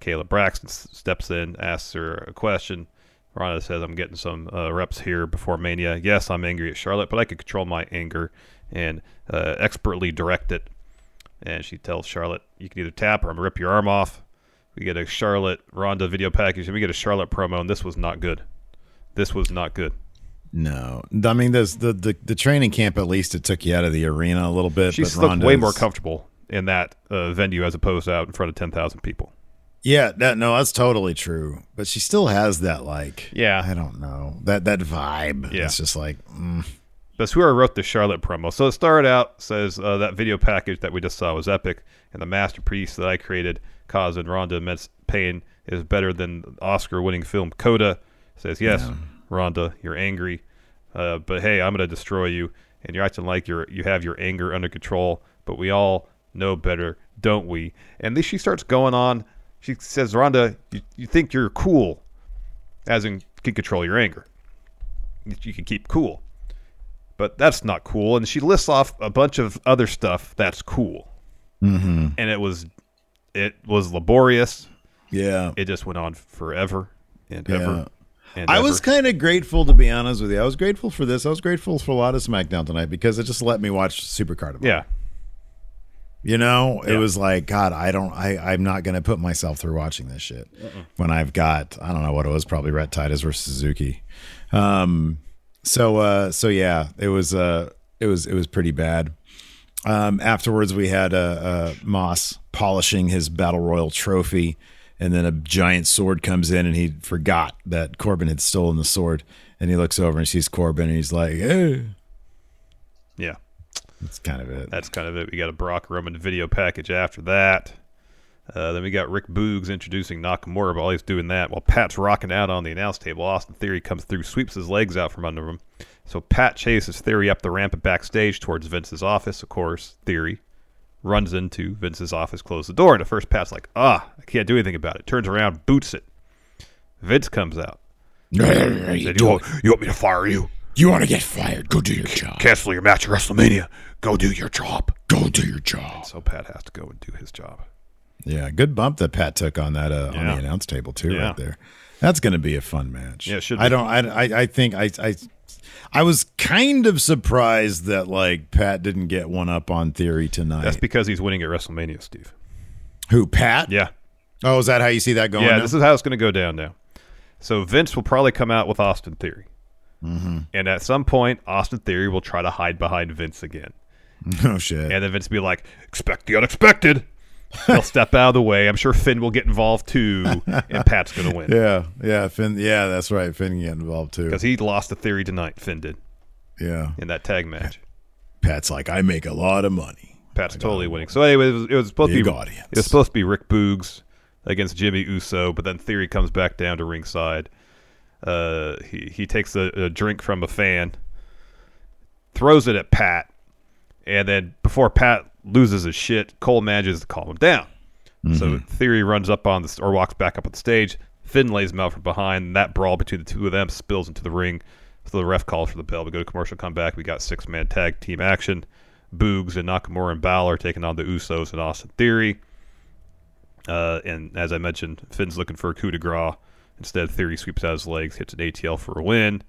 Kayla Braxton steps in, asks her a question. Ronda says, "I'm getting some uh, reps here before Mania. Yes, I'm angry at Charlotte, but I can control my anger and uh, expertly direct it." And she tells Charlotte, "You can either tap or I'm rip your arm off." We get a Charlotte Ronda video package, and we get a Charlotte promo, and this was not good. This was not good. No i mean there's the, the the training camp at least it took you out of the arena a little bit She but looked way more comfortable in that uh, venue as opposed to out in front of 10,000 people. yeah that no that's totally true but she still has that like Yeah. i don't know that that vibe Yeah. it's just like mm, That's I wrote the Charlotte promo. So it started out, says uh, that video package that we just saw was epic, and the masterpiece that I created causing Ronda immense pain is better than the Oscar winning film Coda. Says, yes, Ronda, you're angry, uh, but hey, I'm going to destroy you, and you're acting like you're, you have your anger under control, but we all know better don't we? And then she starts going on. She says, Ronda, you, you think you're cool, as in can control your anger. You, can keep cool. But that's not cool. And she lists off a bunch of other stuff that's cool. Mm-hmm. And it was it was laborious. Yeah. It just went on forever and Yeah. ever. I was kind of grateful to be honest with you. I was grateful for this. I was grateful for a lot of SmackDown tonight because it just let me watch Supercard. yeah. You know, it was like, God, I don't, I, I'm not going to put myself through watching this shit when I've got, I don't know what it was, probably Rhett Titus versus Suzuki. Um, so, uh, so yeah, it was, uh, it was, it was pretty bad. Um, afterwards, we had uh, uh, Moss polishing his Battle Royal trophy, and then a giant sword comes in, and he forgot that Corbin had stolen the sword, and he looks over and sees Corbin, and he's like, "Hey," Yeah. that's kind of it. That's kind of it. We got a Brock Roman video package after that. Uh, then we got Rick Boogs introducing Nakamura while he's doing that. While Pat's rocking out on the announce table, Austin Theory comes through, sweeps his legs out from under him. So Pat chases Theory up the ramp and backstage towards Vince's office. Of course, Theory runs into Vince's office, closes the door, and at first Pat's like, ah, I can't do anything about it. Turns around, boots it. Vince comes out. Said, you, want, you want me to fire you? You want to get fired? Go do your job. Cancel your match at WrestleMania. Go do your job. Go do your job. So Pat has to go and do his job. Yeah, good bump that Pat took on that uh, on the announce table too, Yeah. right there. That's going to be a fun match. Yeah, it should I don't. I, I. I think I. I. I was kind of surprised that like Pat didn't get one up on Theory tonight. That's because he's winning at WrestleMania, Steve. Who Pat? Yeah. Oh, is that how you see that going? yeah, now? this is how it's going to go down now. So Vince will probably come out with Austin Theory. Mm-hmm. And at some point, Austin Theory will try to hide behind Vince again. oh shit. And then Vince will be like, expect the unexpected. He'll step out of the way. I'm sure Finn will get involved too, and Pat's going to win. yeah, yeah, Finn. Yeah, that's right. Finn get involved too. Because he lost to Theory tonight, Finn did, Yeah, in that tag match. Pat's like, I make a lot of money. Pat's totally winning. So anyway, it was, it was supposed to be audience. it was supposed to be Rick Boogs against Jimmy Uso, but then Theory comes back down to ringside. Uh, he he takes a, a drink from a fan, throws it at Pat, and then before Pat loses his shit, Cole manages to calm him down. So Theory runs up on the or walks back up on the stage. Finn lays him out from behind. And that brawl between the two of them spills into the ring. So the ref calls for the bell. We go to commercial, come back. We got six man tag team action. Boogs and Nakamura and Balor taking on the Usos and Austin Theory. Uh, and as I mentioned, Finn's looking for a coup de grace. Instead, Theory sweeps out his legs, hits an ATL for a win.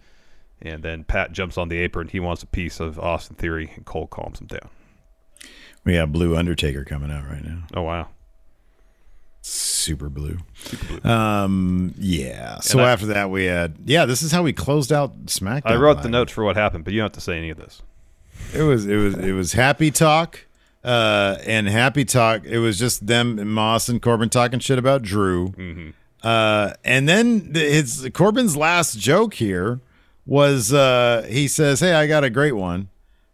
And then Pat jumps on the apron. He wants a piece of Austin Theory, and Cole calms him down. We have Blue Undertaker coming out right now. Oh, wow. Super blue. Um. Yeah. So I- after that, we had. Yeah. This is how we closed out SmackDown. I wrote the notes for what happened, but you don't have to say any of this. It was it was it was happy talk, uh, and happy talk. It was just them and Moss and Corbin talking shit about Drew, uh, and then the, his Corbin's last joke here was uh, he says, "Hey, I got a great one,"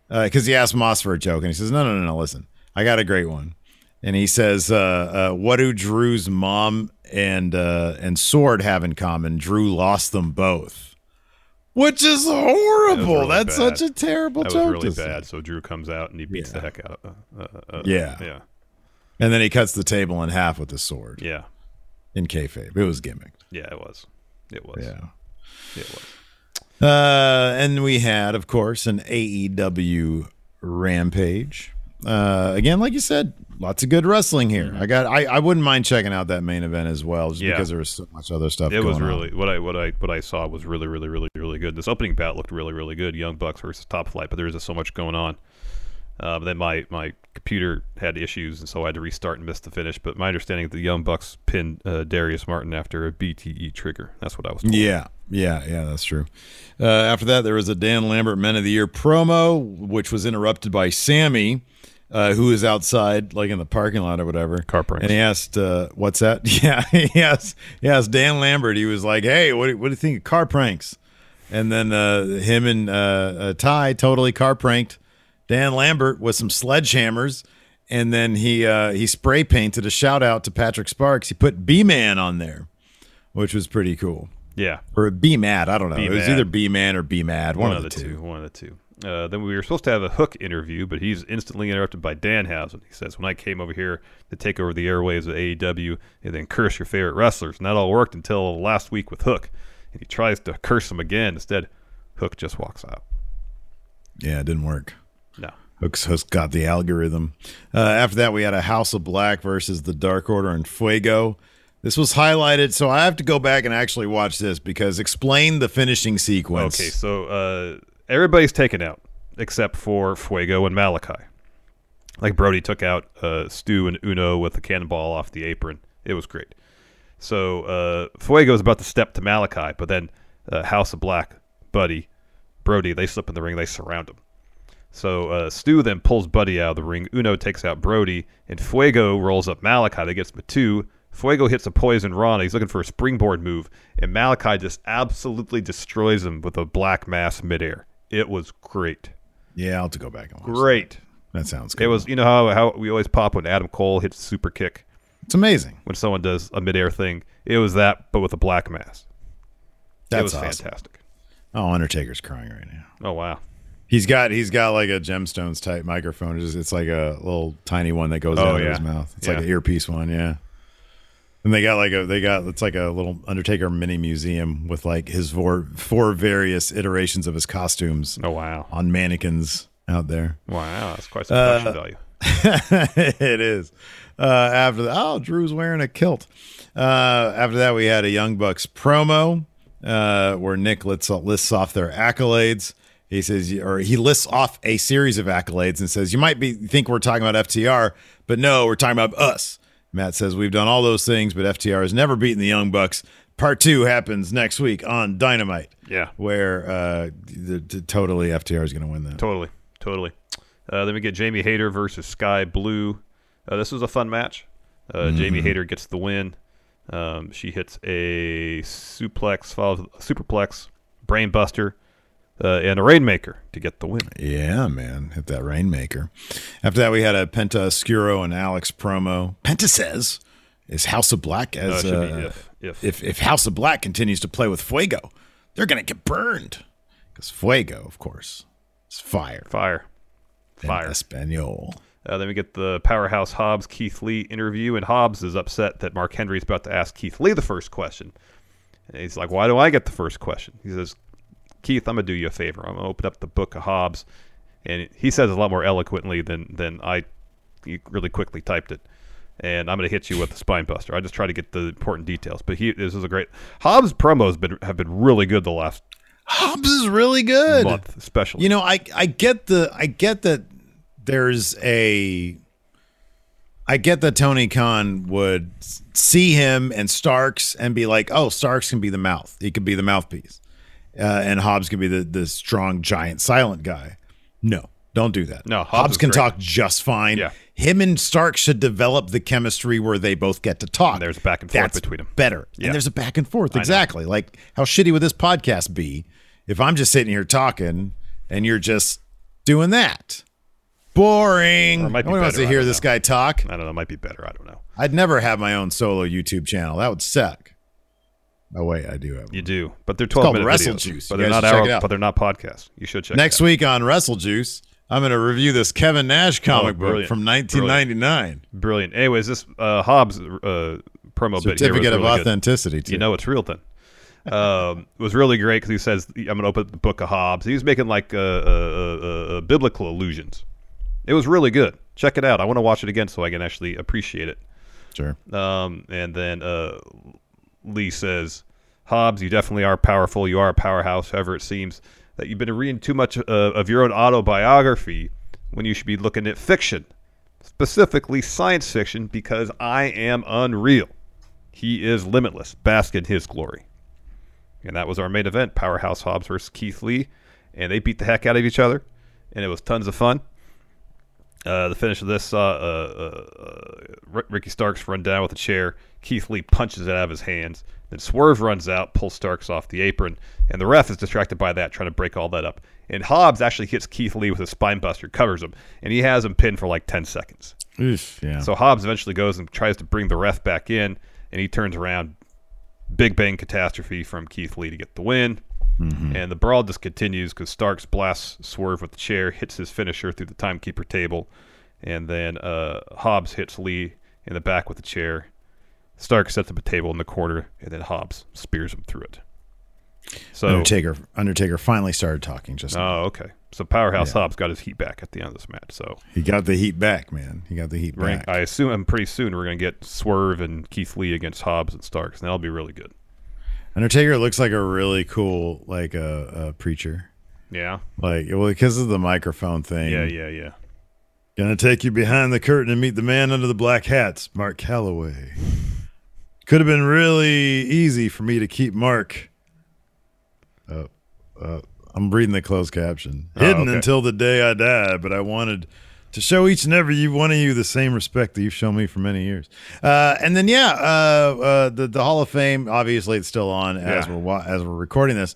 because he asked Moss for a joke, and he says, "No, no, no, no, listen, I got a great one," and he says, uh, uh, "What do Drew's mom and uh, and Sword have in common? Drew lost them both." Which is horrible. really That's bad. such a terrible That joke. was really bad. So Drew comes out and he beats the heck out of uh, uh, uh, Yeah. Yeah. And then he cuts the table in half with the sword Yeah. in kayfabe. It was gimmicked. Yeah, it was. It was. Yeah. It was. Uh, and we had, of course, an AEW rampage. Uh, again, like you said, lots of good wrestling here. I got. I, I wouldn't mind checking out that main event as well, just Mm-hmm. Yeah. because there was so much other stuff. It was going on. really what I what I what I saw was really really really really good. This opening bout looked really really good. Young Bucks versus Top Flight, but there was just so much going on. Uh, but then my my computer had issues, and so I had to restart and miss the finish. But my understanding is the Young Bucks pinned uh, Darius Martin after a BTE trigger. That's what I was. Told. Yeah, yeah, yeah, that's true. Uh, after that, there was a Dan Lambert Men of the Year promo, which was interrupted by Sammy, uh, who was outside, like in the parking lot or whatever. Car pranks. And he asked, uh, "What's that?" Yeah, he asked, he asked Dan Lambert. He was like, "Hey, what do, what do you think of car pranks?" And then uh, him and uh, uh, Ty totally car pranked Dan Lambert with some sledgehammers. And then he uh, he spray painted a shout out to Patrick Sparks. He put B Man on there, which was pretty cool. Yeah, or B Mad. I don't know. Be it was either B Man or B Mad. One, of the, two. One of the two. Uh, then we were supposed to have a Hook interview, but he's instantly interrupted by Dan Danhausen. He says, "When I came over here to take over the airwaves of AEW and then curse your favorite wrestlers, and that all worked until last week with Hook." And he tries to curse him again. Instead, Hook just walks out. Yeah, it didn't work. No. Hooks, Hooks got the algorithm. Uh, after that, we had a House of Black versus the Dark Order and Fuego. This was highlighted, so I have to go back and actually watch this because explain the finishing sequence. Okay, so uh, everybody's taken out except for Fuego and Malachi. Like Brody took out uh, Stu and Uno with a cannonball off the apron. It was great. So uh, Fuego is about to step to Malachi, but then uh, House of Black, Buddy, Brody, they slip in the ring. They surround him. So uh, Stu then pulls Buddy out of the ring. Uno takes out Brody, and Fuego rolls up Malachi. They gets two. Fuego hits a poison Rana. He's looking for a springboard move, and Malachi just absolutely destroys him with a black mass midair. It was great, Yeah, I'll have to go back and watch. great. That, that sounds good. It was, you know how how we always pop when Adam Cole hits super kick It's amazing. when someone does a midair thing. It was that, but with a black mass. That's it was awesome. fantastic. Oh, Undertaker's crying right now. Oh wow, He's got he's got like a gemstones type microphone. It's, it's like a little tiny one that goes Oh, out of his mouth. It's Yeah. like an earpiece one, yeah. And they got like a they got it's like a little Undertaker mini museum with like his four four various iterations of his costumes oh wow, on mannequins out there. wow. That's quite some Uh, value. it is. Uh, after that, oh, Drew's wearing a kilt. Uh, after that, we had a Young Bucks promo uh, where Nick lists, lists off their accolades. He says, or he lists off a series of accolades and says, "You might be think we're talking about FTR, but no, we're talking about us." Matt says, "We've done all those things, but FTR has never beaten the Young Bucks." Part two happens next week on Dynamite. Yeah. where uh, the, the, totally FTR is going to win that. Totally, totally. Uh, then we get Jamie Hayter versus Skye Blue. Uh, this was a fun match. Uh, Mm-hmm. Jamie Hayter gets the win. Um, she hits a suplex, follows superplex, brainbuster, uh, and a rainmaker to get the win. Yeah, man. Hit that Rainmaker. After that, we had a Penta Oscuro and Alex promo. Penta says, is House of Black Uh, as it should uh, if, if, if, if House of Black continues to play with Fuego, they're going to get burned. Because Fuego, of course, is fire. fire, in fire. Espanol. Uh, then we get the powerhouse Hobbs Keith Lee interview, and Hobbs is upset that Mark Henry is about to ask Keith Lee the first question. And he's like, "Why do I get the first question?" He says, "Keith, I'm gonna do you a favor. I'm gonna open up the book of Hobbs," and he says a lot more eloquently than than I really quickly typed it. And I'm gonna hit you with the spine buster. I just try to get the important details. But he this is a great Hobbs promos been have been really good the last Hobbs is really good. month, especially. You know, I I get the I get that there's a I get that Tony Khan would see him and Starks and be like, "Oh, Starks can be the mouth. He could be the mouthpiece, uh, and Hobbs can be the the strong, giant, silent guy." No, don't do that. No, Hobbs Hobbs, can great. talk just fine. Yeah. him and Stark should develop the chemistry where they both get to talk. There's back and forth between them. That's between 'em. Better, Yeah. and there's a back and forth. Exactly. Like how shitty would this podcast be if I'm just sitting here talking and you're just doing that? Boring. Or might be Nobody wants to hear this know. guy talk. I don't know, it might be better. I don't know. I'd never have my own solo YouTube channel. That would suck. Oh wait, I do have. One. You do, but they're 12 called minute Wrestle videos, Juice. but You they're not hour, but they're not podcasts. You should check Next it out. Next week on Wrestle Juice, I'm going to review this Kevin Nash comic book Oh, brilliant. from 1999. Brilliant. Anyways, this uh, Hobbs uh, promo bit Certificate of really good. authenticity. Too. You know it's real then. Um, it was really great because he says, "I'm going to open the book of Hobbs." He was making like uh, uh, uh, uh, biblical allusions. It was really good. Check it out. I want to watch it again so I can actually appreciate it. sure. Um, and then uh, Lee says, Hobbs, you definitely are powerful. You are a powerhouse. However, it seems that you've been reading too much uh, of your own autobiography when you should be looking at fiction, specifically science fiction, because I am unreal. He is limitless. Bask in his glory. And that was our main event Powerhouse Hobbs versus Keith Lee. And they beat the heck out of each other. And it was tons of fun. Uh, the finish of this saw uh, uh, uh, Ricky Starks run down with a chair. Keith Lee punches it out of his hands. Then Swerve runs out, pulls Starks off the apron, and the ref is distracted by that, trying to break all that up. And Hobbs actually hits Keith Lee with a spine buster, covers him, and he has him pinned for like 10 seconds. Oof, yeah. So Hobbs eventually goes and tries to bring the ref back in, and he turns around, Big Bang Catastrophe from Keith Lee to get the win. Mm-hmm. And the brawl just continues because Starks blasts Swerve with the chair, hits his finisher through the timekeeper table, and then uh, Hobbs hits Lee in the back with the chair. Stark sets up a table in the corner, and then Hobbs spears him through it. So, Undertaker Undertaker finally started talking just now. oh, okay. So Powerhouse Yeah. Hobbs got his heat back at the end of this match. So He got the heat back, man. He got the heat Rank, back. I assume I'm pretty soon we're gonna get Swerve and Keith Lee against Hobbs and Starks, and that'll be really good. Undertaker looks like a really cool like a uh, uh, preacher. Yeah, Like well because of the microphone thing. yeah, yeah, yeah. Gonna take you behind the curtain and meet the man under the black hats, Mark Calaway. Could have been really easy for me to keep Mark. Uh, uh, I'm reading the closed caption. Oh, Hidden okay. until the day I die, but I wanted to show each and every one of you the same respect that you've shown me for many years. Uh, and then yeah, uh, uh, the the Hall of Fame obviously it's still on as Yeah. we're as we're recording this,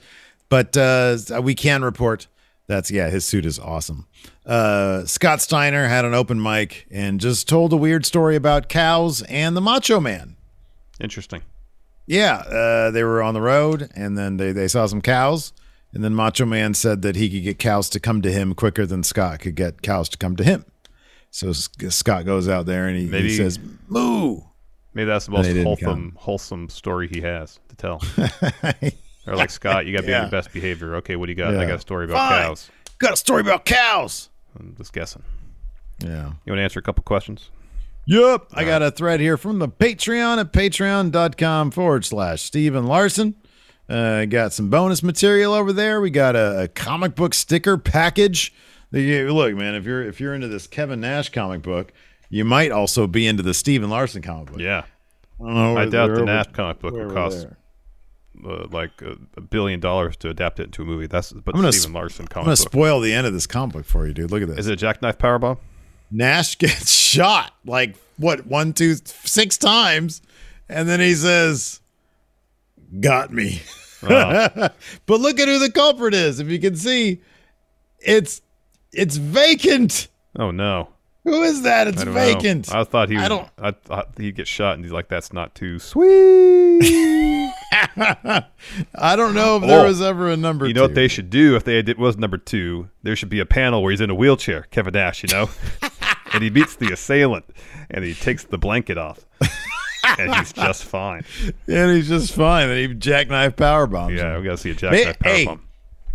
but uh, we can report that's yeah his suit is awesome. Uh, Scott Steiner had an open mic and just told a weird story about cows and the Macho Man. Interesting. Yeah, uh, they were on the road and then they, they saw some cows. And then Macho Man said that he could get cows to come to him quicker than Scott could get cows to come to him. So Scott goes out there and he, he says, "Moo." Maybe that's the most wholesome, come. wholesome story he has to tell. or like Scott, you got to be on Yeah. your best behavior. Okay, what do you got? I got a story about Fine. cows. Got a story about cows. I'm just guessing. Yeah. You want to answer a couple questions? Yep. I got a thread here from the Patreon at patreon.com forward slash Steven Larson. Uh, got some bonus material over there. We got a, a comic book sticker package. You- Look, man, if you're if you're into this Kevin Nash comic book, you might also be into the Steven Larson comic book. Yeah. I, don't know I doubt the over- Nash comic book would cost uh, like a, a billion dollars to adapt it into a movie. That's but I'm gonna Stephen sp- Larson I'm gonna book. spoil the end of this comic book for you, dude. Look at this. Is it a jackknife powerbomb? Nash gets shot like what one, two, six times, and then he says, "Got me." Uh, but look at who the culprit is. If you can see, it's it's vacant. oh no. Who is that? It's I vacant. Know. I thought he. I Was, don't- I thought he'd get shot, and he's like, "That's not too sweet." I don't know if there Oh. was ever a number. you know two. what they should do if they did, was number two? There should be a panel where he's in a wheelchair, Kevin Nash, you know, and he beats the assailant, and he takes the blanket off, and he's just fine. and he's just fine. And he jackknife power bombs. Yeah, we gotta see a jackknife Hey, powerbomb.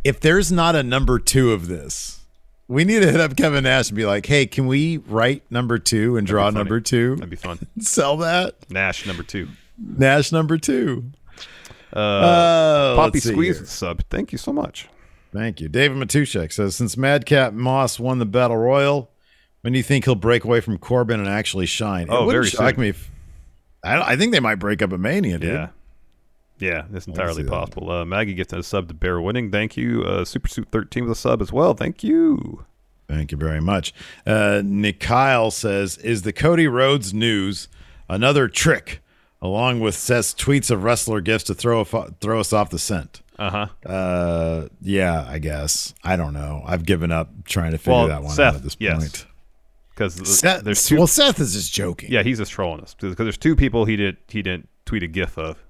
if there's not a number two of this, we need to hit up Kevin Nash and be like, "Hey, can we write number two and draw number two? That'd be fun. Sell that Nash number two. Nash number two. Uh, Uh, Poppy Squeeze sub. Thank you so much. Thank you. David Matushek says, since Madcap Moss won the Battle Royal, when do you think he'll break away from Corbin and actually shine? Oh, it very shock soon. me if. I, I think they might break up a Mania, dude. Yeah. Yeah, that's entirely possible. Uh, Maggie gets a sub to Bear Winning. Thank you. Uh, Super Suit 13 with a sub as well. Thank you. Thank you very much. Uh, Nick Kyle says, "Is the Cody Rhodes news another trick, along with Seth's tweets of wrestler gifts to throw throw us off the scent?" Uh huh. Uh, yeah, I guess. I don't know. I've given up trying to figure Well, that one Seth, out at this yes. Because Seth, there's two. well, Seth is just joking. yeah, he's just trolling us because there's two people he did he didn't tweet a gif of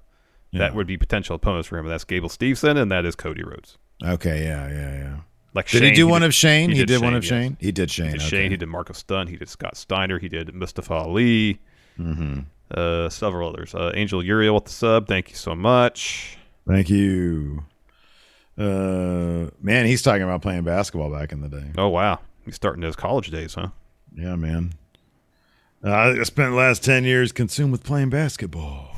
that would be potential opponents for him. And that's Gable Steveson and that is Cody Rhodes. Okay. Yeah. Yeah. Yeah. Like Did Shane, he do one of Shane? He, he did, did one of Shane, yes. Shane. He did Shane. He did okay. Shane. He did Marco Stunt. He did Scott Steiner. He did Mustafa Ali. Mm-hmm. Uh, several others. Uh, Angel Uriel with the sub. Thank you so much. Thank you. Uh, man, he's talking about playing basketball back in the day. Oh wow, he's starting his college days, huh? Yeah, man. Uh, I spent the last 10 years consumed with playing basketball.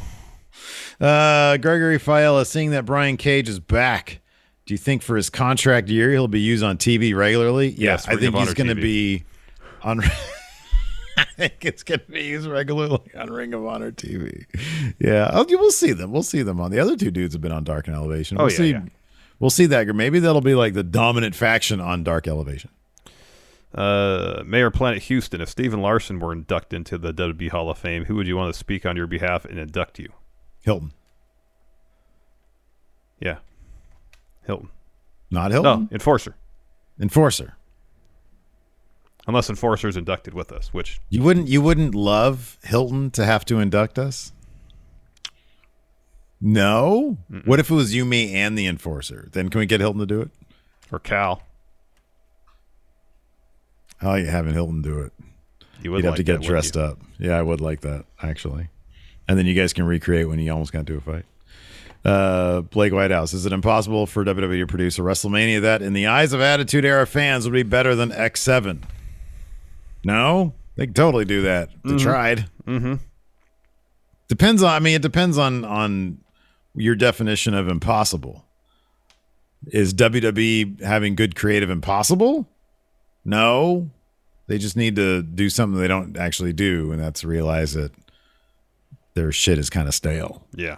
Uh, Gregory Fiala seeing that Brian Cage is back. Do you think for his contract year he'll be used on TV regularly? Yes, I think he's going to be on. I think it's going to be used regularly on Ring of Honor TV. Yeah, oh, we'll see them. We'll see them on the other two dudes have been on Dark and Elevation. Oh, We'll yeah, see. yeah. We'll see that. Maybe that'll be like the dominant faction on Dark Elevation. Uh, Mayor Planet Houston. If Steven Larson were inducted into the WWE Hall of Fame, who would you want to speak on your behalf and induct you? Hilton, Yeah, Hilton. not Hilton. No. Enforcer. Enforcer. Unless Enforcer's inducted with us, which You wouldn't you wouldn't love Hilton to have to induct us? No. What if it was you, me, and the enforcer? Then can we get Hilton to do it? Or Cal. I like having Hilton do it. You would You'd have like to get that, dressed up. Yeah, I would like that actually. And then you guys can recreate when you almost got into a fight. Uh, Blake Whitehouse, is it impossible for WWE to produce a WrestleMania that, in the eyes of Attitude Era fans, would be better than X7? No, they can totally do that. They tried. Mm-hmm. Depends on. I mean, it depends on on your definition of impossible. Is WWE having good creative impossible? No, they just need to do something they don't actually do, and that's realize that their shit is kind of stale. Yeah.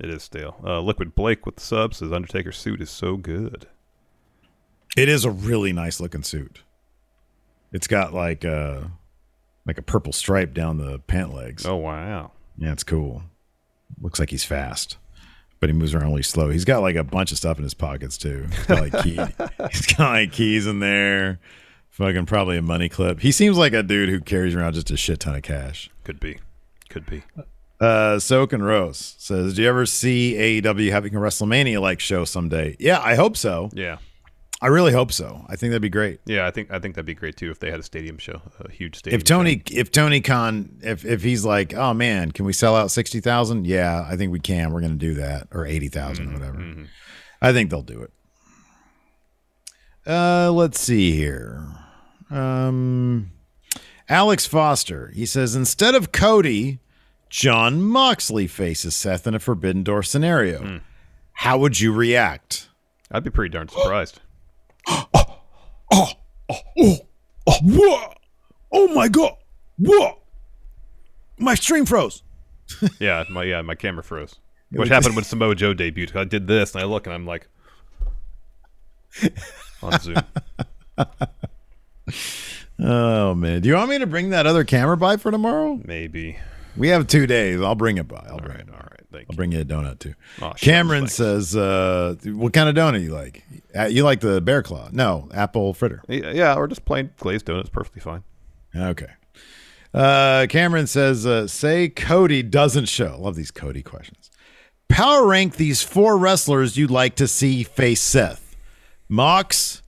It is stale. Uh, Liquid Blake with the sub says Undertaker's suit is so good. It is a really nice looking suit. It's got like a like a purple stripe down the pant legs. Oh wow. Yeah, it's cool. Looks like he's fast, but he moves around really slow. He's got like a bunch of stuff in his pockets too. He's got like key. he's got like keys in there. Fucking probably a money clip. He seems like a dude who carries around just a shit ton of cash. Could be. Could be. Uh, Soak and Rose says, "Do you ever see AEW having a WrestleMania like show someday?" Yeah, I hope so. Yeah. I really hope so. I think that'd be great. Yeah, I think I think that'd be great too if they had a stadium show, a huge stadium. If Tony, show. if Tony Khan, if if he's like, "Oh man, can we sell out sixty thousand? Yeah, I think we can. We're going to do that, or eighty or whatever. I think they'll do it. Uh, let's see here. Um, Alex Foster. He says instead of Cody, Jon Moxley faces Seth in a Forbidden Door scenario. How would you react? I'd be pretty darn surprised. What? Oh my god! What? My stream froze. yeah, my yeah, my camera froze. Which happened when Samoa Joe debuted. I did this and I look and I'm like on Zoom. Oh man, do you want me to bring that other camera by for tomorrow? Maybe. We have two days. I'll bring it by. I'll All bring right, it. all right. Thank I'll you. bring you a donut too. Oh, Cameron says, uh, "What kind of donut you like? Uh, You like the bear claw? No, apple fritter. Yeah, yeah, or just plain glazed donuts, perfectly fine. Okay." Uh, Cameron says, uh, "Say Cody doesn't show." Love these Cody questions. Power rank these four wrestlers you'd like to see face Seth: Mox,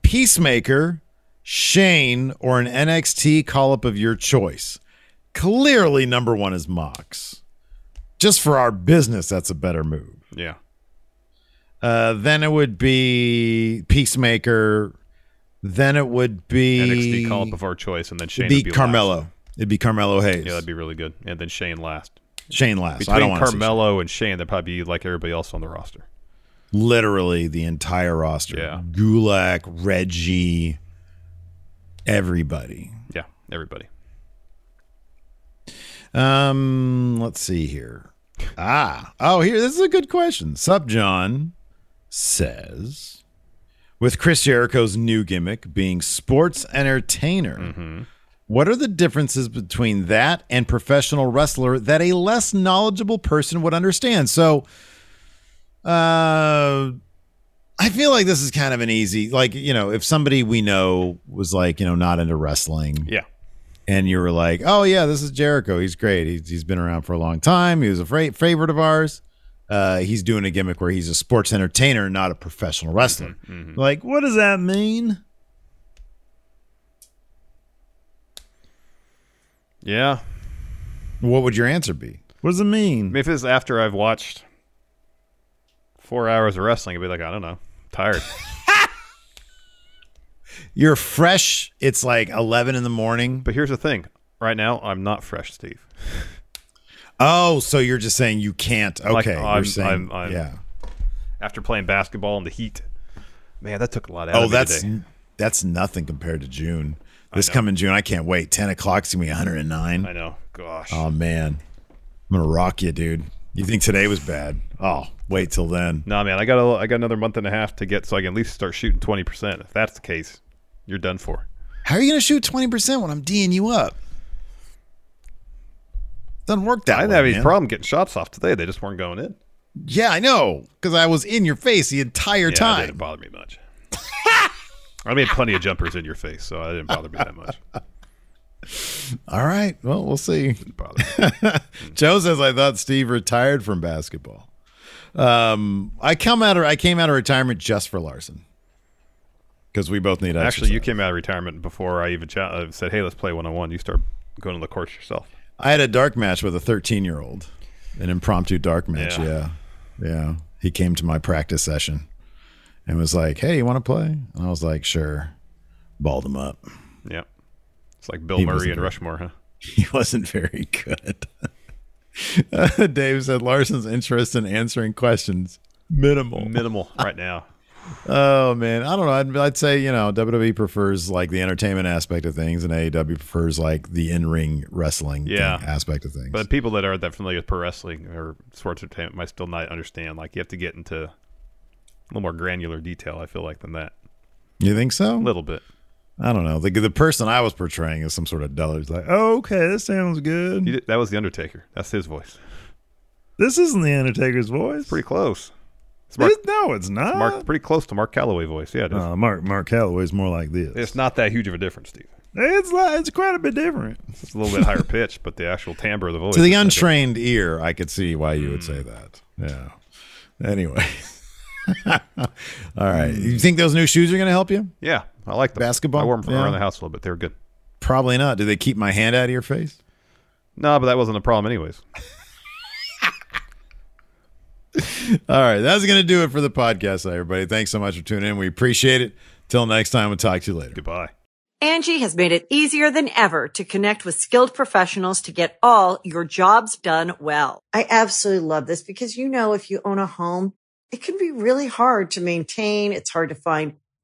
Peacemaker, Shane, or an NXT call up of your choice. Clearly, number one is Mox. Just for our business, that's a better move. Yeah. Uh, then it would be Peacemaker. Then it would be NXT call up of our choice, and then Shane It'd would be be Carmelo. last. It'd be Carmelo Hayes. Yeah, that'd be really good. And then Shane last. Shane last. I Between don't want Carmelo and Shane, that'd probably be like everybody else on the roster. literally the entire roster. Yeah. Gulak, Reggie, everybody. Yeah, everybody. Um, let's see here. Ah, oh, here. This is a good question. Sup, John says, with Chris Jericho's new gimmick being sports entertainer, what are the differences between that and professional wrestler that a less knowledgeable person would understand? So, uh, I feel like this is kind of an easy, like you know, if somebody we know was like you know not into wrestling, Yeah. and you were like, "Oh yeah, this is Jericho. He's great. He's, he's been around for a long time. He was a fra- favorite of ours. Uh, he's doing a gimmick where he's a sports entertainer, not a professional wrestler. Like, what does that mean? Yeah. What would your answer be? What does it mean? Mean, if it's after I've watched four hours of wrestling, I'd be like, I don't know, tired. You're fresh. It's like 11 in the morning. but here's the thing: right now, I'm not fresh, Steve. Oh, so you're just saying you can't. Okay, Like, you're saying I'm- I'm- yeah. After playing basketball in the heat, man, that took a lot out Oh, of me that's today. that's nothing compared to June. This coming June, I can't wait. 10 o'clock's gonna be 109. I know. Gosh. Oh man, I'm gonna rock you, dude. You think today was bad? Oh, wait till then. no, man, I got a, I got another month and a half to get, so I can at least start shooting twenty percent. If that's the case, you're done for. How are you gonna shoot 20 percent when I'm D'ing you up? Doesn't work that I didn't way, have any man. problem getting shots off today. They just weren't going in. Yeah, I know, because I was in your face the entire Yeah, it time. didn't bother me much. I made plenty of jumpers in your face, so it didn't bother me that much. All right. Well, we'll see. Bother. Joe says I thought Steve retired from basketball. Um, I come out of I came out of retirement just for Larson because we both need Actually, you came out of retirement before I even ch- uh, said, "Hey, let's play one on one." You start going to the courts yourself. I had a dark match with a 13 year old, an impromptu dark match. Yeah. Yeah. yeah, He came to my practice session and was like, "Hey, you want to play?" And I was like, "Sure." Balled him up. Yeah, it's like Bill He Murray and Rushmore, huh? He wasn't very good. Uh, Dave said Larson's interest in answering questions minimal. Minimal right now. Oh man, I don't know. I'd, I'd say you know WWE prefers like the entertainment aspect of things, and AEW prefers like the in-ring wrestling thing- Yeah. aspect of things. But people that aren't that familiar with pro wrestling or sports entertainment might still not understand. Like you have to get into a little more granular detail. I feel like than that. you think so? A little bit. I don't know. The the person I was portraying is some sort of dullard. He's like, oh, okay, this sounds good. Did, that was the Undertaker. That's his voice. This isn't the Undertaker's voice. Pretty close. It's Mark, no, it's not. Mark, pretty close to Mark Calaway voice. Yeah, it is. Uh, Mark Mark Calaway's more like this. it's not that huge of a difference, Steve. It's like, it's quite a bit different. It's a little bit higher pitch, but the actual timbre of the voice. To the different. untrained ear, I could see why you would say that. Yeah. Anyway. All right. You think those new shoes are going to help you? Yeah, I like them. Basketball? I wore them Yeah. around the house a little bit. They were good. Probably not. Do they keep my hand out of your face? No, but that wasn't a problem, anyways. All right. That's going to do it for the podcast, everybody. Thanks so much for tuning in. We appreciate it. Till next time, we'll talk to you later. Goodbye. Angie has made it easier than ever to connect with skilled professionals to get all your jobs done well. I absolutely love this because, you know, if you own a home, it can be really hard to maintain. It's hard to find